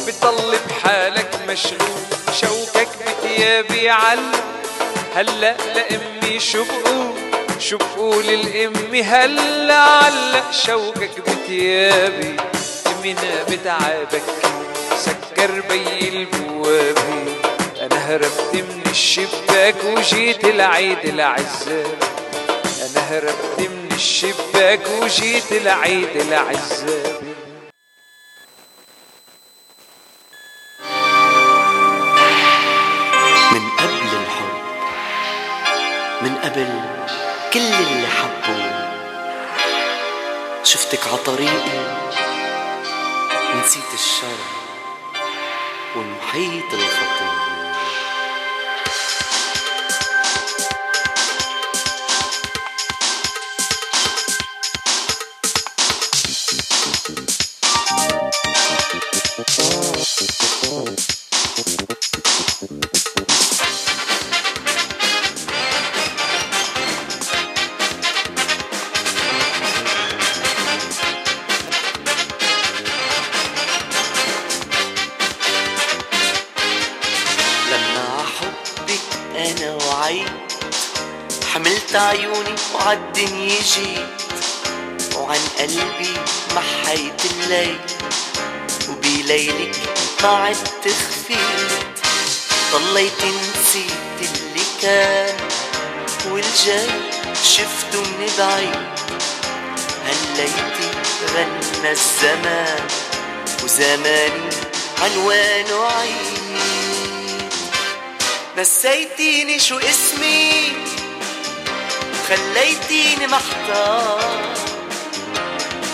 بتضل بحالك مشغول. شوكك بتيابي علق هلا لأمي شو بقول شو بقول الأمي هلا علق شوكك بتيابي. من بتعبك سكر بي البوابة أنا هربت من الشباك وجيت العيد العزاب. هربت من الشباك وجيت العيد العزاب. من قبل الحب من قبل كل اللي حبوا شفتك عطريقي نسيت الشر والمحيط الخطير. ضليت نسيت اللي كان والجاي شفته من بعيد. هليتي غنى الزمان وزماني عنوانه عيد. نسيتيني شو اسمي خليتيني محتار.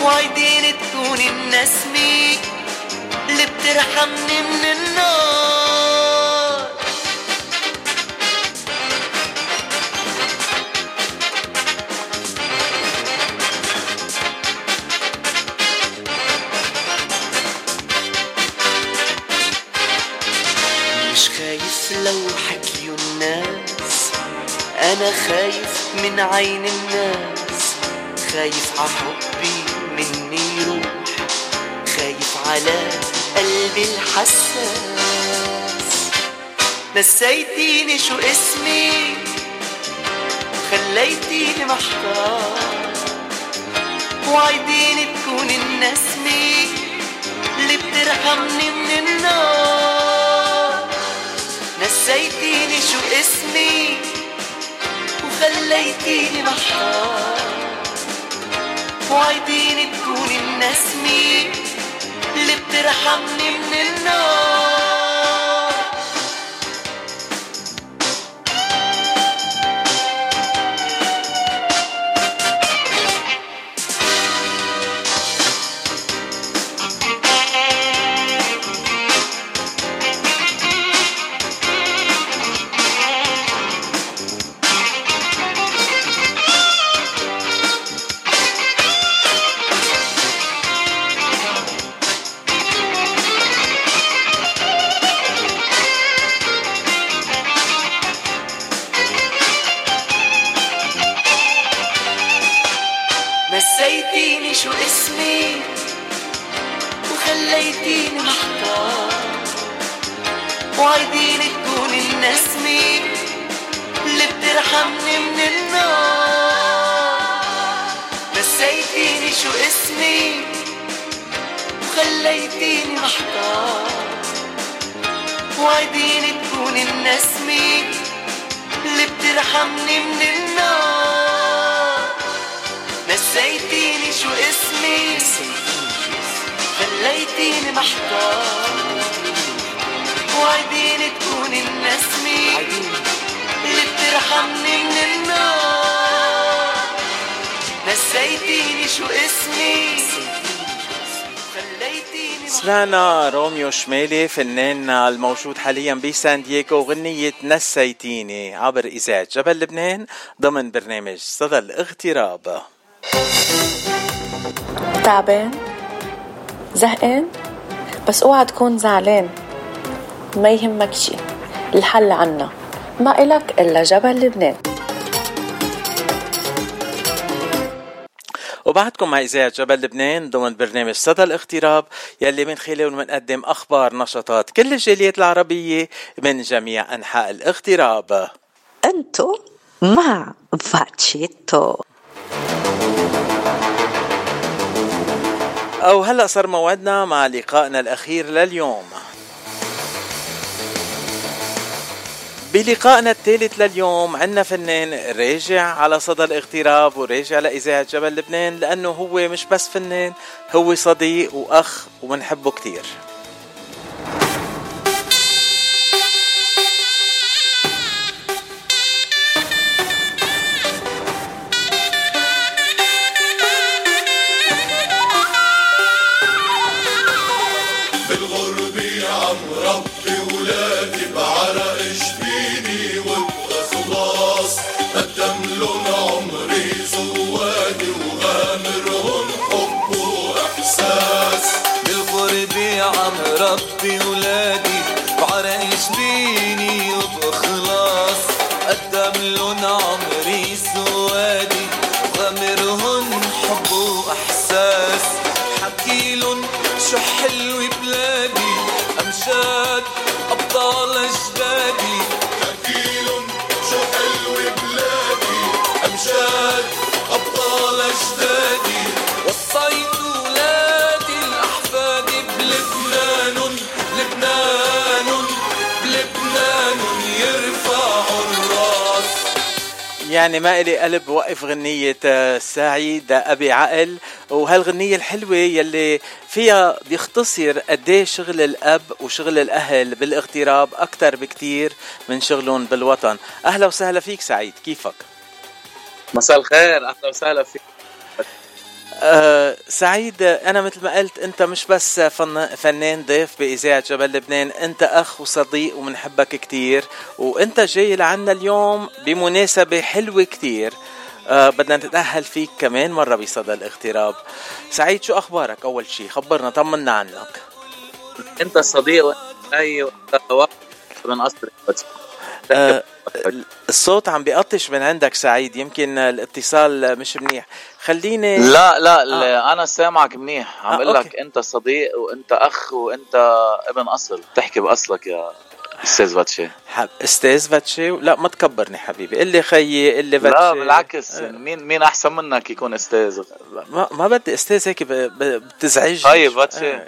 وعيديني تكوني النسمة اللي بترحمني من النار. خايف من عين الناس خايف ع حبي مني يروح خايف على قلبي الحساس. نسيتيني شو اسمي خليتيني محتار وعيديني تكوني النسمة اللي بترحمني من النار. نسيتيني شو اسمي وخليتيني محتار وعيديني تكوني النسمة اللي بترحمني من النار سمعنا روميو شمالي فنان الموجود حاليا بسان دييغو غنية نسيتيني عبر إذاعة جبل لبنان ضمن برنامج صدى الاغتراب. تعبان؟ زهقان؟ بس اوعى تكون زعلان. ما يهمك شي الحل عنا. ما إلك إلا جبل لبنان. وبعدكم مع إذاعة جبل لبنان ضمن برنامج صدى الاغتراب يلي من خلاله بنقدم أخبار نشاطات كل الجاليات العربية من جميع أنحاء الاغتراب. انتو مع فاتشيتو. أو هلأ صار موعدنا مع لقائنا الأخير لليوم. بلقائنا الثالث لليوم عنا فنان راجع على صدى الاغتراب وراجع لإذاعة جبل لبنان لأنه هو مش بس فنان هو صديق وأخ وبنحبه كتير. يعني ما إلي قلب وقف غنية آه، سعيد أبي عقل. وهالغنية الحلوة يلي فيها بيختصر قديه شغل الأب وشغل الأهل بالاغتراب أكتر بكتير من شغلهم بالوطن. أهلا وسهلا فيك سعيد كيفك؟ مساء الخير أهلا وسهلا فيك. أه سعيد أنا مثل ما قلت أنت مش بس فن فنان ضيف بإذاعة جبل لبنان أنت أخ وصديق ومنحبك كتير وأنت جاي لعنا اليوم بمناسبة حلوة كتير. أه بدنا نتأهل فيك كمان مرة بصدى الاغتراب. سعيد شو أخبارك؟ أول شي خبرنا طمنا عنك. أنت الصديق اي وقت من اصلك أه <laughs> الصوت عم بيقطش من عندك سعيد يمكن الاتصال مش منيح خليني لا لا آه. أنا سامعك منيح عم آه، أقول لك أوكي. أنت صديق وأنت أخ وأنت ابن أصل تحكي بأصلك يا أستاذ باتشي حب أستاذ فاتشي لا ما تكبرني حبيبي. قل لي خيي قل لي فاتشي لا بالعكس مين مين أحسن منك يكون أستاذ؟ ما, ما بدي أستاذ هيك ب- ب- بتزعجني. طيب باتشي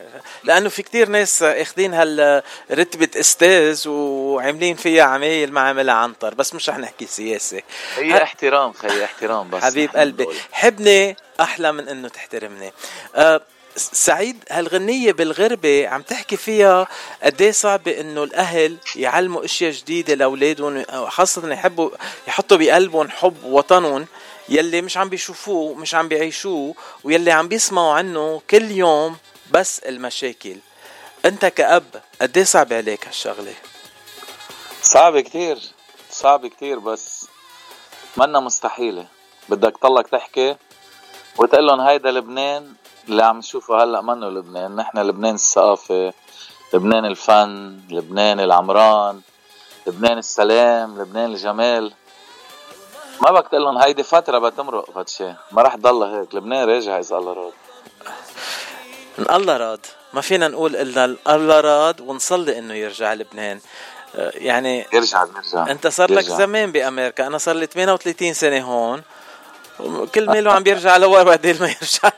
لأنه في كتير ناس اخذين هالرتبة أستاذ وعاملين فيها عمايل ما عملها عنتر. بس مش رح نحكي سياسة. هي احترام خي احترام بس. حبيب قلبي. حبني أحلى من إنه تحترمني. أه سعيد هالغنية بالغربة عم تحكي فيها قد إيه صعبة إنه الأهل يعلموا أشياء جديدة لأولادهم خاصة يحبوا يحطوا بقلبهم حب وطنهم يلي مش عم بيشوفوه مش عم بيعيشوه ويلي عم بيسمعوا عنه كل يوم بس المشاكل. أنت كأب قد إيه صعب عليك هالشغلة؟ صعب كتير صعب كتير بس منا مستحيلة. بدك تضلك تحكي وتقول لهم هيدا لبنان اللي عم نشوفه هلأ منه لبنان نحن لبنان الثقافة لبنان الفن لبنان العمران لبنان السلام لبنان الجمال. ما بدك تقول لهم هيدي فترة بتمرق فتشي ما رح تضلها هيك. لبنان راجع إذا الله راد. الله راد. ما فينا نقول إلا الله راد ونصلي إنه يرجع لبنان. آه، يعني يرجع بيرجع أنت صار لك يرجع. زمان بأمريكا. أنا صار لي 38 سنة هون. كل ميله عم بيرجع لورا بدل ما يرجع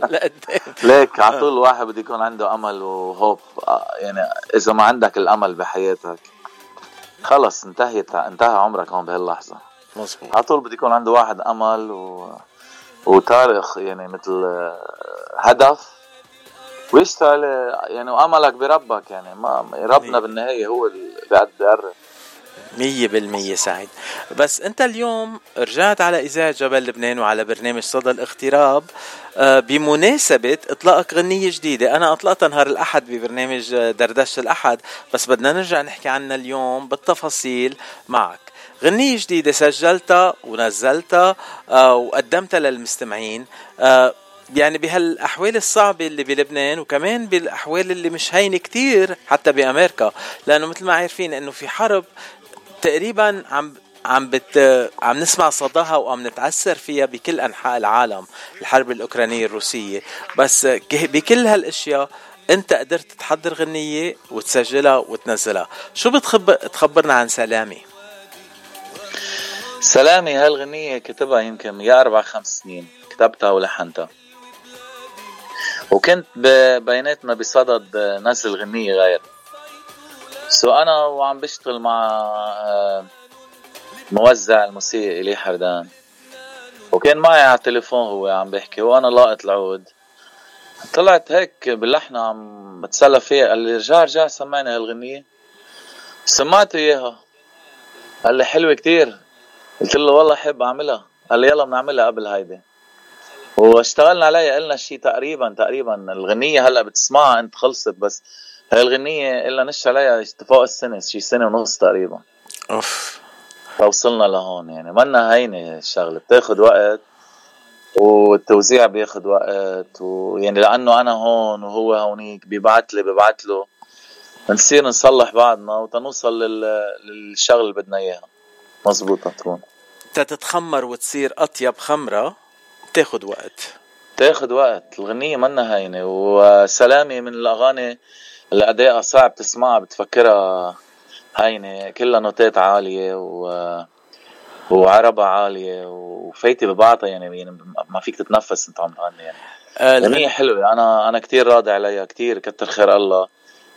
<laughs> لقدام ليك على طول الواحد بده يكون عنده أمل وهوب. آه، يعني إذا ما عندك الأمل بحياتك خلص انتهيت انتهى عمرك هون بهاللحظة. مزبوط على طول بده يكون عنده واحد أمل و... وتاريخ يعني مثل آه، هدف ويشتغل يعني وأملك بربك يعني ما ربنا بالنهاية هو اللي بيقرب مية بالمية سعيد. بس أنت اليوم رجعت على اذاعة جبل لبنان وعلى برنامج صدى الاغتراب آه، بمناسبة إطلاقك غنية جديدة. أنا أطلقتها نهار الأحد ببرنامج آه، دردشة الأحد بس بدنا نرجع نحكي عنها اليوم بالتفاصيل معك. غنية جديدة سجلتها ونزلتها آه، وقدمتها للمستمعين. يعني بهالأحوال الصعبة اللي بلبنان وكمان بالأحوال اللي مش هينة كتير حتى بأمريكا. لأنه مثل ما عارفين إنه في حرب تقريبا عم عم بت عم نسمع صداها وعم نتاثر فيها بكل أنحاء العالم الحرب الأوكرانية الروسية. بس بكل هالأشياء أنت قدرت تحضر غنية وتسجلها وتنزلها. شو بتخبر تخبرنا عن سلامي؟ سلامي هالغنية كتبها يمكن يا أربع خمس سنين كتبتها ولحنتها. وكنت بيناتنا بصدد نزل غنية غير سو أنا وعم بشتغل مع آه، موزع الموسيقى إلي حردان. وكان معي على التليفون هو عم بيحكي وأنا لاقط العود طلعت هيك باللحنة عم بتسلى فيها. قال لي رجع رجع سمعني هالغنية. سمعته إياها. قال لي حلوة كتير. قلت له والله حب أعملها. قال لي يلا بنعملها قبل هيدي. واشتغلنا عليها قلنا شيء تقريبا تقريبا الغنية هلأ بتسمعها أنت خلصت بس. هاي الغنية إلا نش عليها اتفاق السنة شي سنة ونص تقريبا. أوف. فوصلنا لهون يعني. منا هينة الشغلة بتاخد وقت والتوزيع بياخد وقت ويعني لأنه أنا هون وهو هونيك بيبعت لي ببعت له. بنصير نصلح بعضنا وتنوصل لل... للشغل اللي بدنا إياها مزبوطة تكون تتخمر وتصير أطيب خمرة بتاخد وقت. تاخد وقت. الغنية منا هينة وسلامي من الأغاني اللي أدائها صعب تسمعها بتفكرها هينة. كلها نوتات عالية و... وعربة عالية وفايتة ببعضها يعني, يعني ما فيك تتنفس انت عم تغني يعني. الغنية حلوة. أنا أنا كتير راضي عليها كتير كتر خير الله.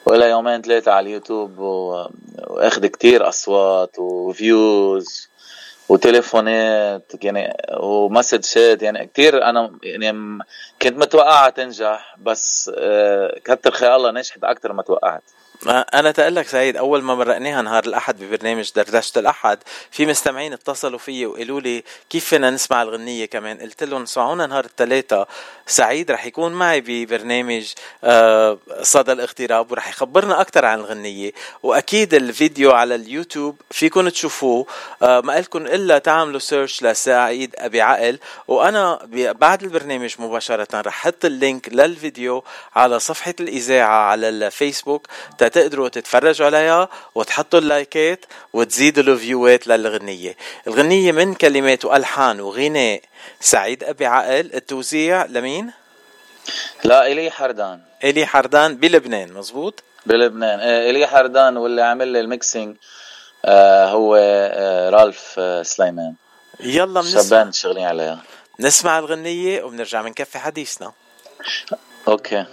وإلى يومين ثلاثة على اليوتيوب و... وأخذ كتير أصوات وفيوز. وتليفونات يعني ومسجات يعني كتير أنا يعني كنت متوقعها تنجح بس آه، كتر خير الله نجحت أكتر ما توقعت. أنا تقول لك سعيد. أول ما مرقناها نهار الأحد ببرنامج دردشة الأحد في مستمعين اتصلوا فيي وقالوا لي كيف فينا نسمع الغنية كمان؟ قلت لهم اسمعونا نهار الثلاثاء سعيد رح يكون معي ببرنامج آه، صدى الاغتراب ورح يخبرنا أكثر عن الغنية. وأكيد الفيديو على اليوتيوب فيكم تشوفوه. آه، ما لكم إلا تعملوا search لسعيد أبي عقل. وأنا بعد البرنامج مباشرة رح أحط ال link للفيديو على صفحة الإذاعة على الفيسبوك. تقدروا تتفرجوا عليها وتحطوا اللايكات وتزيدوا الفيوات للغنية. الغنية من كلمات وألحان وغناء. سعيد أبي عقل التوزيع لمين؟ لا إلي حردان. إلي حردان بلبنان مزبوط بلبنان. آه، إلي حردان واللي عامل لي ال mixing آه، هو آه، رالف سليمان. يلا بنسمع. شبان شغالين عليها. نسمع الغنية وبنرجع بنكفي حديثنا. okay.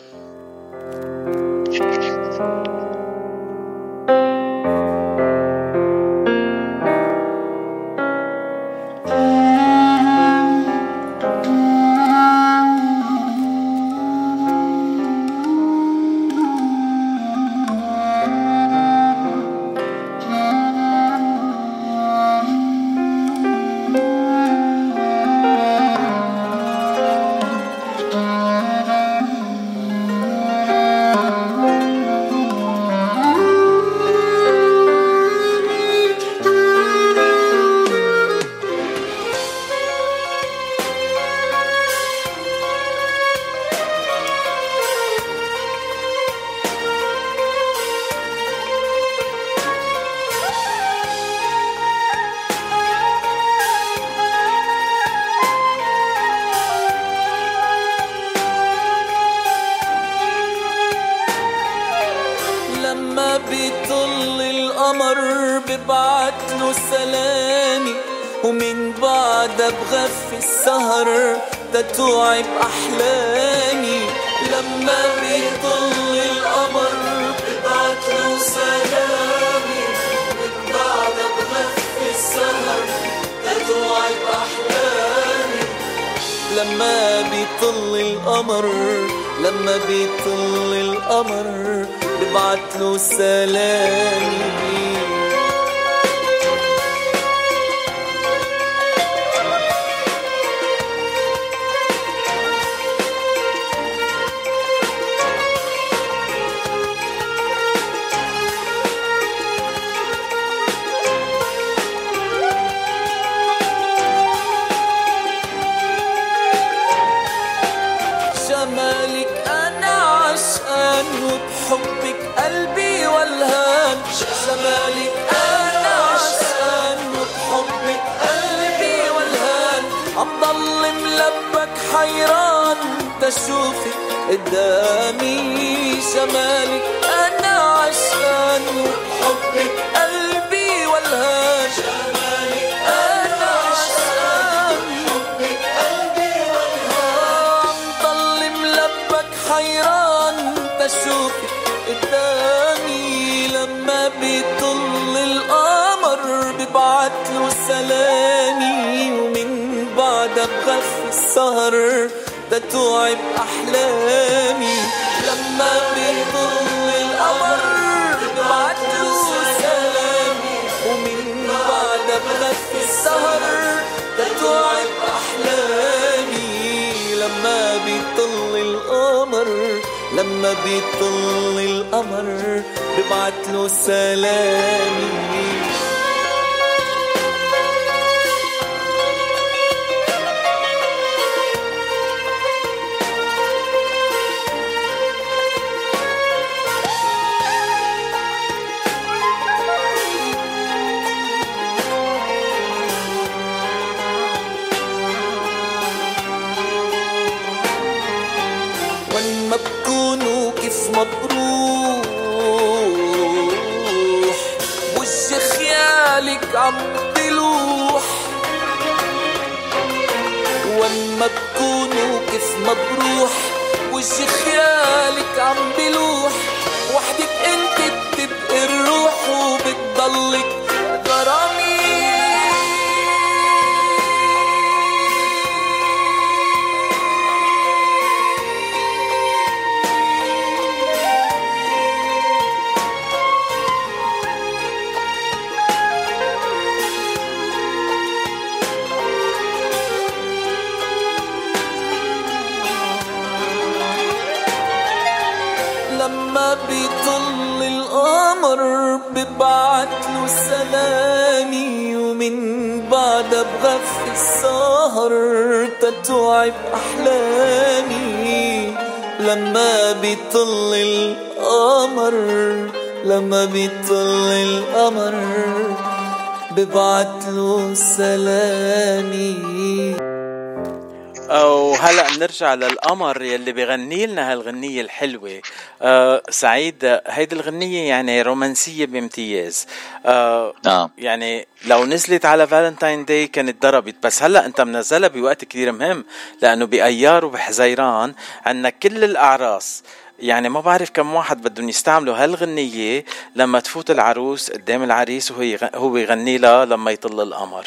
بنرجع للقمر يلي بغني لنا هالغنية الحلوة. آه سعيد هيدي الغنية يعني رومانسية بامتياز. آه نعم. يعني لو نزلت على فالنتاين داي كانت ضربت بس هلا انت منزلها بوقت كتير مهم لأنه بأيار وبحزيران عندنا كل الأعراس. يعني ما بعرف كم واحد بدهم يستعملوا هالغنية لما تفوت العروس قدام العريس وهو هو يغني لها لما يطل القمر.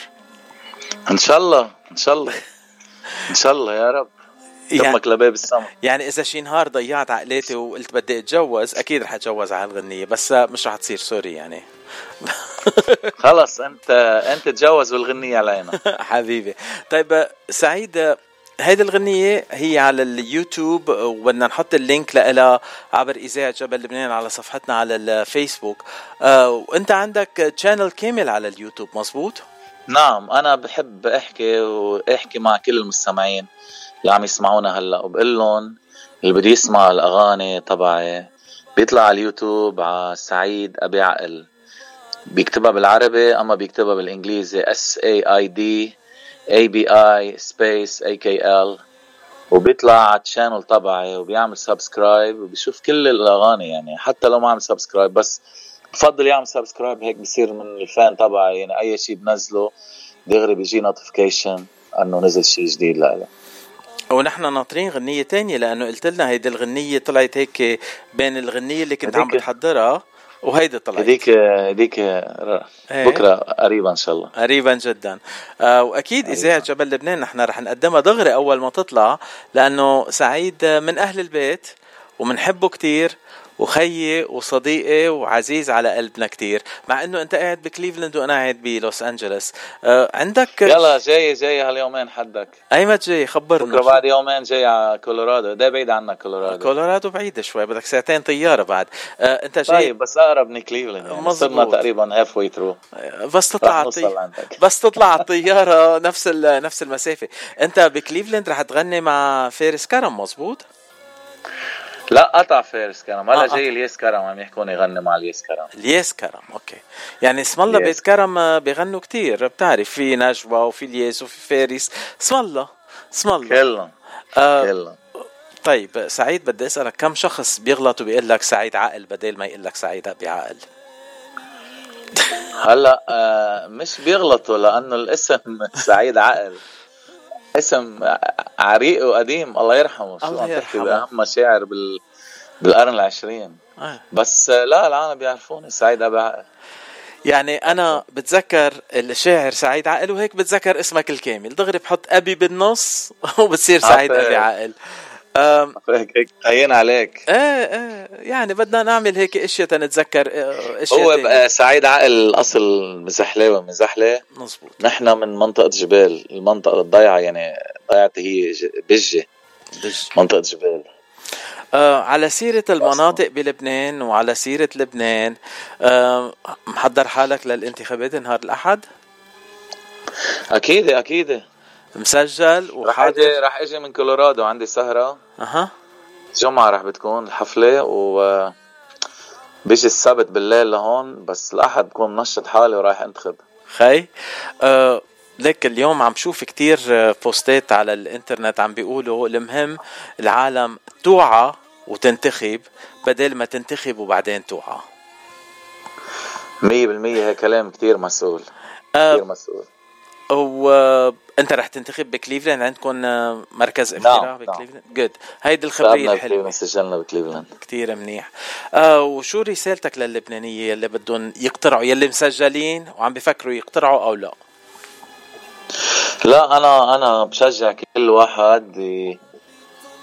إن شاء الله إن شاء الله. إن شاء الله يا رب. دمك لباب السما. يعني إذا شي نهار ضيعت عقلاتي وقلت بدي أتجوز أكيد رح أتجوز على هالغنية بس مش رح تصير سوري يعني. <laughs> خلص انت أنت تجوز والغنية علينا <laughs> حبيبي. طيب سعيد هيدي الغنية هي على اليوتيوب وبدنا نحط ال link لها عبر إذاعة جبل لبنان على صفحتنا على الفيسبوك. آه، وأنت عندك channel كامل على اليوتيوب مزبوط؟ نعم أنا بحب أحكي وأحكي مع كل المستمعين. اللي عم يسمعونا هلا. وبقول لهم اللي بده يسمع الأغاني تبعي بيطلع على اليوتيوب على سعيد أبي عقل. بيكتبها بالعربي أما بيكتبها بالإنجليزي. S A I D A B I space A K L وبيطلع على ال channel تبعي وبيعمل subscribe وبيشوف كل الأغاني يعني. حتى لو ما عمل subscribe بس بفضل يعمل subscribe هيك بصير من ال fan تبعي. يعني أي شيء بنزله دغري بيجي notification إنه نزل شيء جديد لإله ونحن ناطرين غنية تانية لأنه قلت لنا هيدي الغنية طلعت هيك بين الغنية اللي كنت عم بتحضرها وهيدي طلعت. هديك هديك بكرة قريبا إن شاء الله. قريبا جدا. آه وأكيد اذاعه جبل لبنان نحن رح نقدمها دغري أول ما تطلع لأنه سعيد من أهل البيت ومنحبه كتير. وخيي وصديقي وعزيز على قلبنا كتير مع إنه أنت قاعد بكليفلاند وأنا قاعد بلوس انجلوس آه عندك يلا جاي جاي هاليومين حدك. ايمت جاي خبرنا بكرة بعد يومين جاي على كولورادو. ده بعيد عنك كولورادو. كولورادو بعيدة شوي بدك ساعتين طيارة بعد. آه أنت جاي طيب بس أقرب من كليفلاند. يعني. صرنا تقريبا halfway through بس تطلع. عندك. <laughs> بس تطلع على الطيارة نفس ال... نفس المسافة. أنت بكليفلاند رح تغني مع فارس كرم مزبوط لا قطع فارس كرم. هلا آه، جاي الياس كرم عم يحكون يغني مع الياس كرم. الياس كرم okay. يعني اسم الله. بيت كرم آه، بيغنوا كتير. بتعرف في نجوى وفي الياس وفي فارس. اسم الله اسم الله. كلهم آه كلهم. طيب سعيد بدي أسألك كم شخص بيغلط وبيقول لك سعيد عقل بدل ما يقول لك سعيد ابي عقل هلا آه مش بيغلطوا لأنه الاسم <laughs> سعيد عقل اسم عريق وقديم الله يرحمه شو الله عم تحكي يرحمه. بأهم شاعر بال بالقرن العشرين آه. بس آه، لا العالم بيعرفوني سعيد أبي عقل يعني أنا بتذكر الشاعر سعيد عقل وهيك بتذكر اسمك الكامل دغري بحط أبي بالنص <laughs> وبتصير سعيد. أبي عقل هين عليك. إيه إيه يعني بدنا نعمل هيك إشياء تنتذكر آه، إشياء هو. بقى سعيد عقل الاصل مزحلة ومزحلة مزبوط نحن من منطقة جبال المنطقة الضيعة يعني ضيعتي هي بجة بجة. منطقة جبال. آه على سيرة المناطق بلبنان وعلى سيرة لبنان آه محضر حالك للانتخابات نهار الأحد؟ أكيد أكيد. مسجل رح أجي وحاضر رح أجي من كولورادو عندي سهرة. أها. جمعة رح بتكون الحفلة و بيجي السبت بالليل لهون بس الأحد بكون منشط حالي ورايح انتخب. خي آه لك اليوم عم شوف كتير آه، بوستات على الإنترنت عم بيقولوا المهم العالم توعى وتنتخب بدل ما تنتخب وبعدين توعى. مية بالمية هيك كلام كتير مسؤول. آه كتير مسؤول. وانت رح تنتخب بكليفلاند؟ عندكم آه، مركز اقتراع نعم. بكليفلاند؟ good هيدي الخبرية الحلوة. سجلنا بكليفلاند. كتير منيح. آه وشو رسالتك للبنانية يلي بدهم يقترعوا؟ يلي مسجلين وعم بفكروا يقترعوا أو لا؟ لا أنا أنا بشجع كل واحد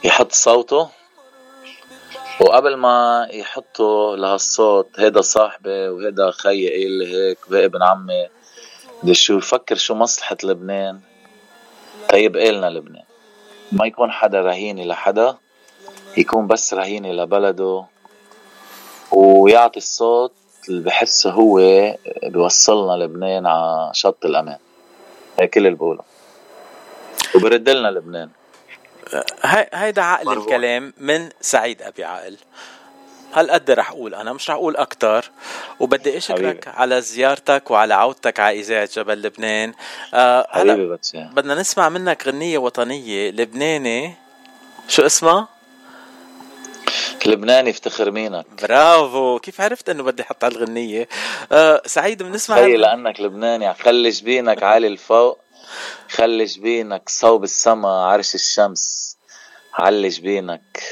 يحط صوته. وقبل ما يحطوا لهالصوت هيدا صاحبي وهيدا خيي قايل لي هيك ابن عمي بدي شو يفكر شو مصلحة لبنان. طيب إلنا لبنان. ما يكون حدا رهيني لحدا يكون بس رهيني لبلده ويعطي الصوت اللي بحسه هو بيوصلنا لبنان على شط الأمان. هيك كل اللي بقوله. وبرد لنا لبنان. هاي هيدا عقل مرغوب. الكلام من سعيد أبي عقل هالقد رح أقول؟ أنا مش رح أقول أكتر. وبدي اشكرك حبيبي. على زيارتك وعلى عودتك على إذاعة جبل لبنان. آه هلا بدنا نسمع منك غنية وطنية لبناني. شو اسمها؟ لبنان يفتخر مينك. برافو. كيف عرفت إنه بدي أحط هالغنيه آه سعيد بنسمع هي لأنك لبناني. خلي جبينك عالي الفوق. خلي جبينك صوب السما عرش الشمس. علي جبينك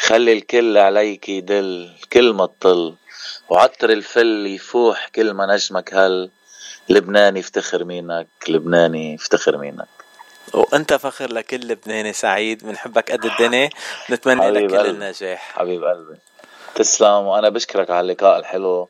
خلي الكل عليك يدل كل ما تطل وعطر الفل يفوح كل ما نجمك هل. لبناني يفتخر مينك لبناني يفتخر مينك. وانت فخر لكل لبناني سعيد بنحبك قد الدنيا نتمنى لك كل قلبي. النجاح. حبيب قلبي. تسلم وأنا بشكرك على اللقاء الحلو.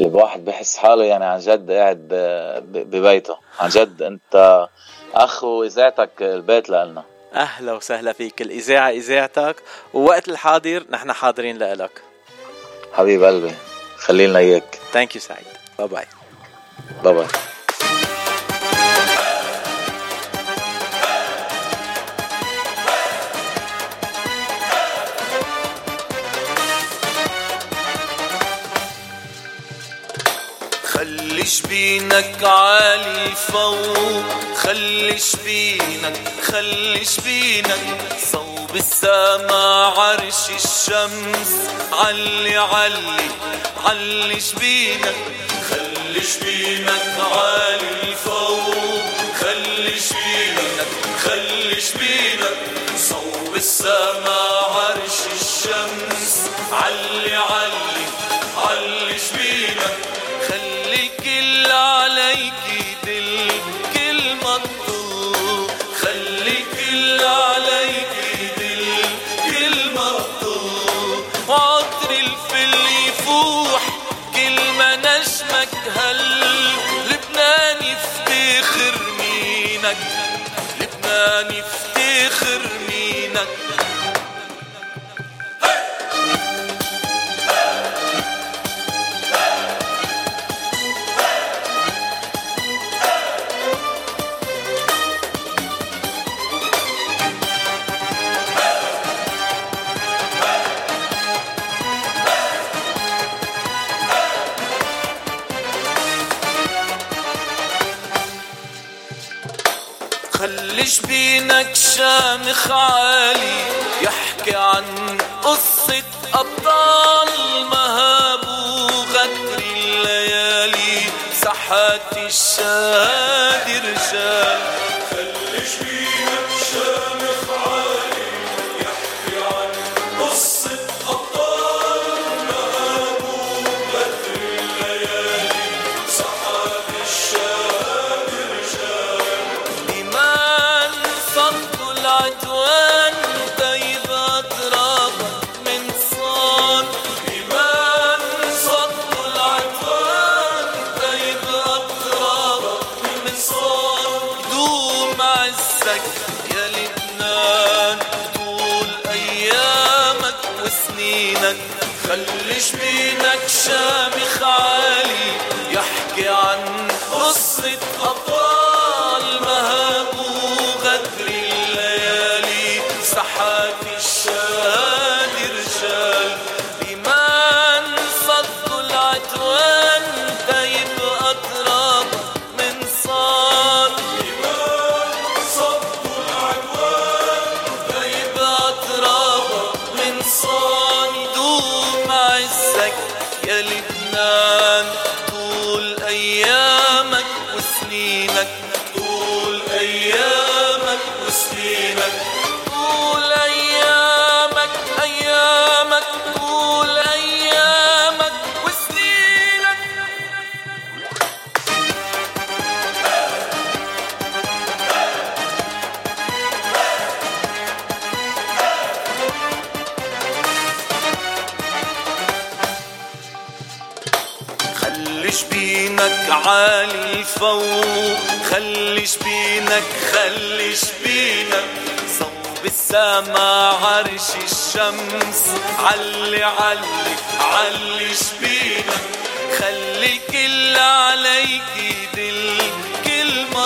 اللي الواحد بحس حاله يعني عن جد قاعد ب- ببيته. عن جد أنت اخ واذاعتك البيت لنا. أهلا وسهلا فيك. الإذاعة إذاعتك ووقت الحاضر نحن حاضرين لك. حبيب قلبي خلي لنا إياك. thank you سعيد. bye bye bye bye خلي جبينك عالي فوق. خلي جبينك خلي جبينك صوب السما عرش الشمس. علي علي علي شبينك خلي شبينك عالي فوق. خلي شبينك خلي شبينك صوب السما عرش الشمس. علي علي. عالي يحكي عن قصة أبطال مهاب وغدر الليالي ساحات الشهادة السما عرش الشمس. علي علي علي شبينك خلي الكل عليك يدل كل ما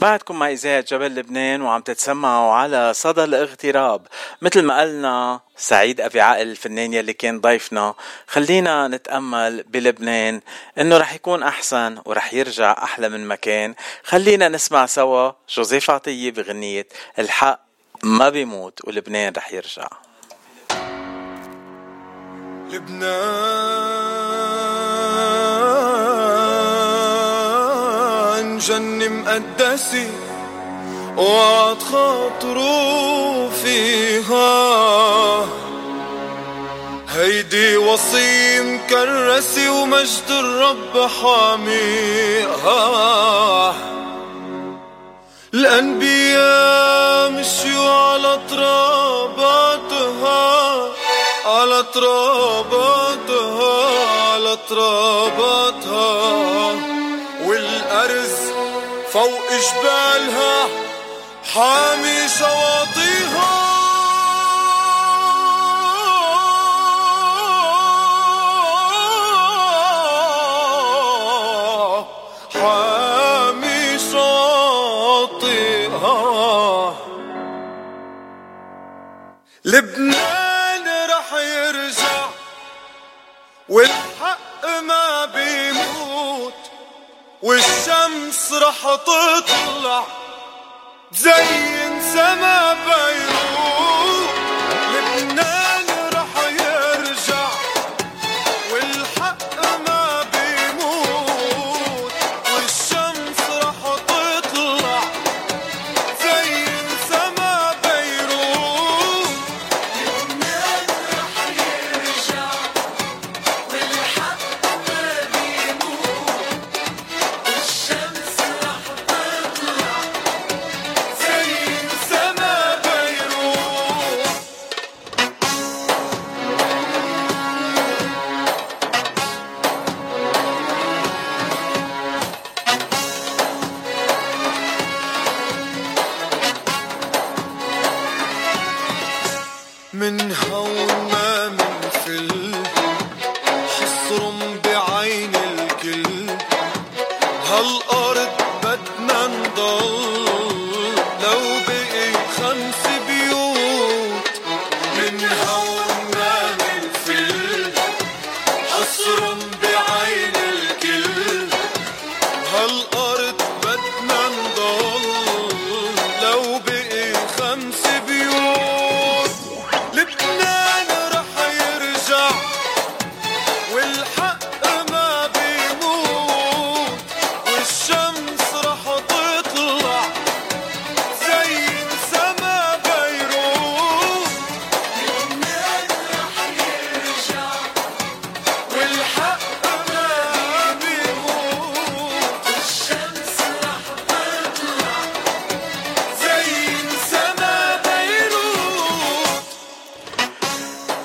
بعدكم مع إذاعة جبل لبنان وعم تتسمعوا على صدى الاغتراب. مثل ما قلنا سعيد أبي عقل الفنان يلي كان ضيفنا. خلينا نتأمل بلبنان إنه رح يكون أحسن ورح يرجع أحلى من مكان. خلينا نسمع سوا جوزيف عطية بغنية الحق ما بيموت ولبنان رح يرجع. لبنان. جنة مقدسة وعد خاطروا فيها. هيدي وصية مكرسة ومجد الرب حاميها. الأنبياء مشيوا على تراباتها على تراباتها على تراباتها والأرز فوق جبالها حامي شواطئها حامي شاطئها لبنان رح يرجع والحق ما بيموت والشمس رح تطلع تزين سما بيروت.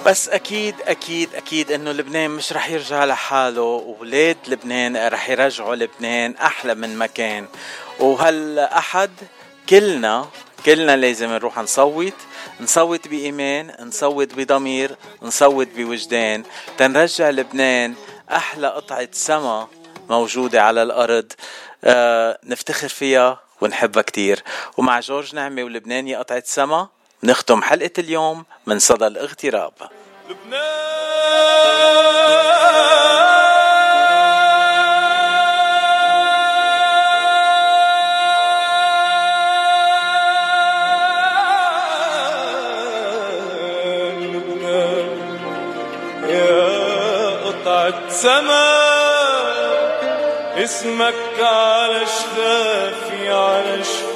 بس أكيد أكيد أكيد إنه لبنان مش رح يرجع لحاله وولاد لبنان رح يرجعوا لبنان أحلى من ما كان. وهالاحد كلنا كلنا لازم نروح نصوت نصوت بإيمان نصوت بضمير نصوت بوجدان. تنرجع لبنان أحلى قطعة سما موجودة على الأرض. آه نفتخر فيها ونحبها كتير. ومع جورج نعمة ولبناني قطعة سما. نختم حلقة اليوم من صدى الاغتراب. يا قطعة سما اسمك على شفافي على شفافي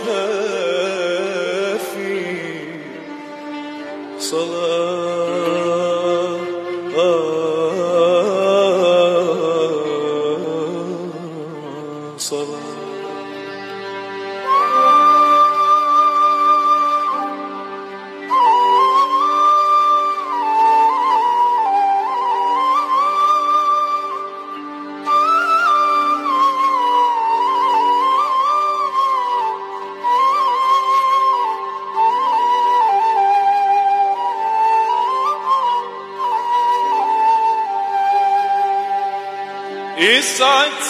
صلاة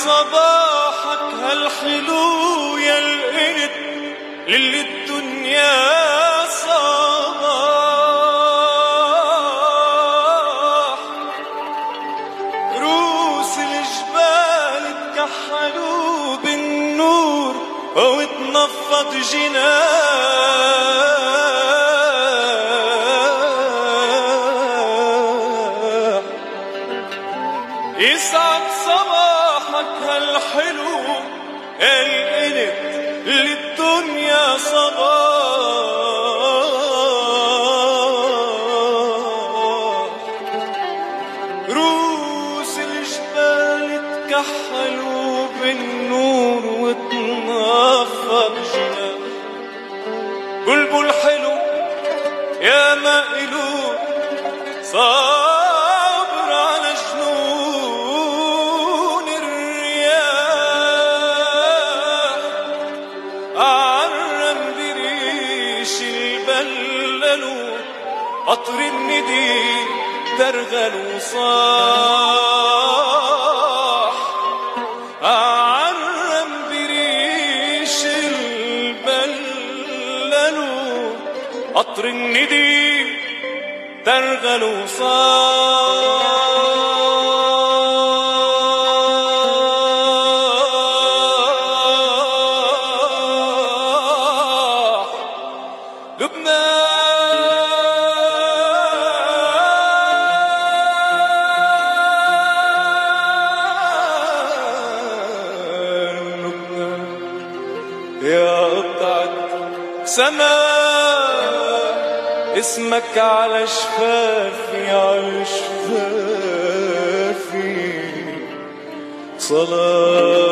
صباحك هالحلو يا القرد للي الدنيا الندي درغل وصاح أعرم بريش البللو قطر الندي ترغل وصاح اسمك على شفافي على شفافي. صلاة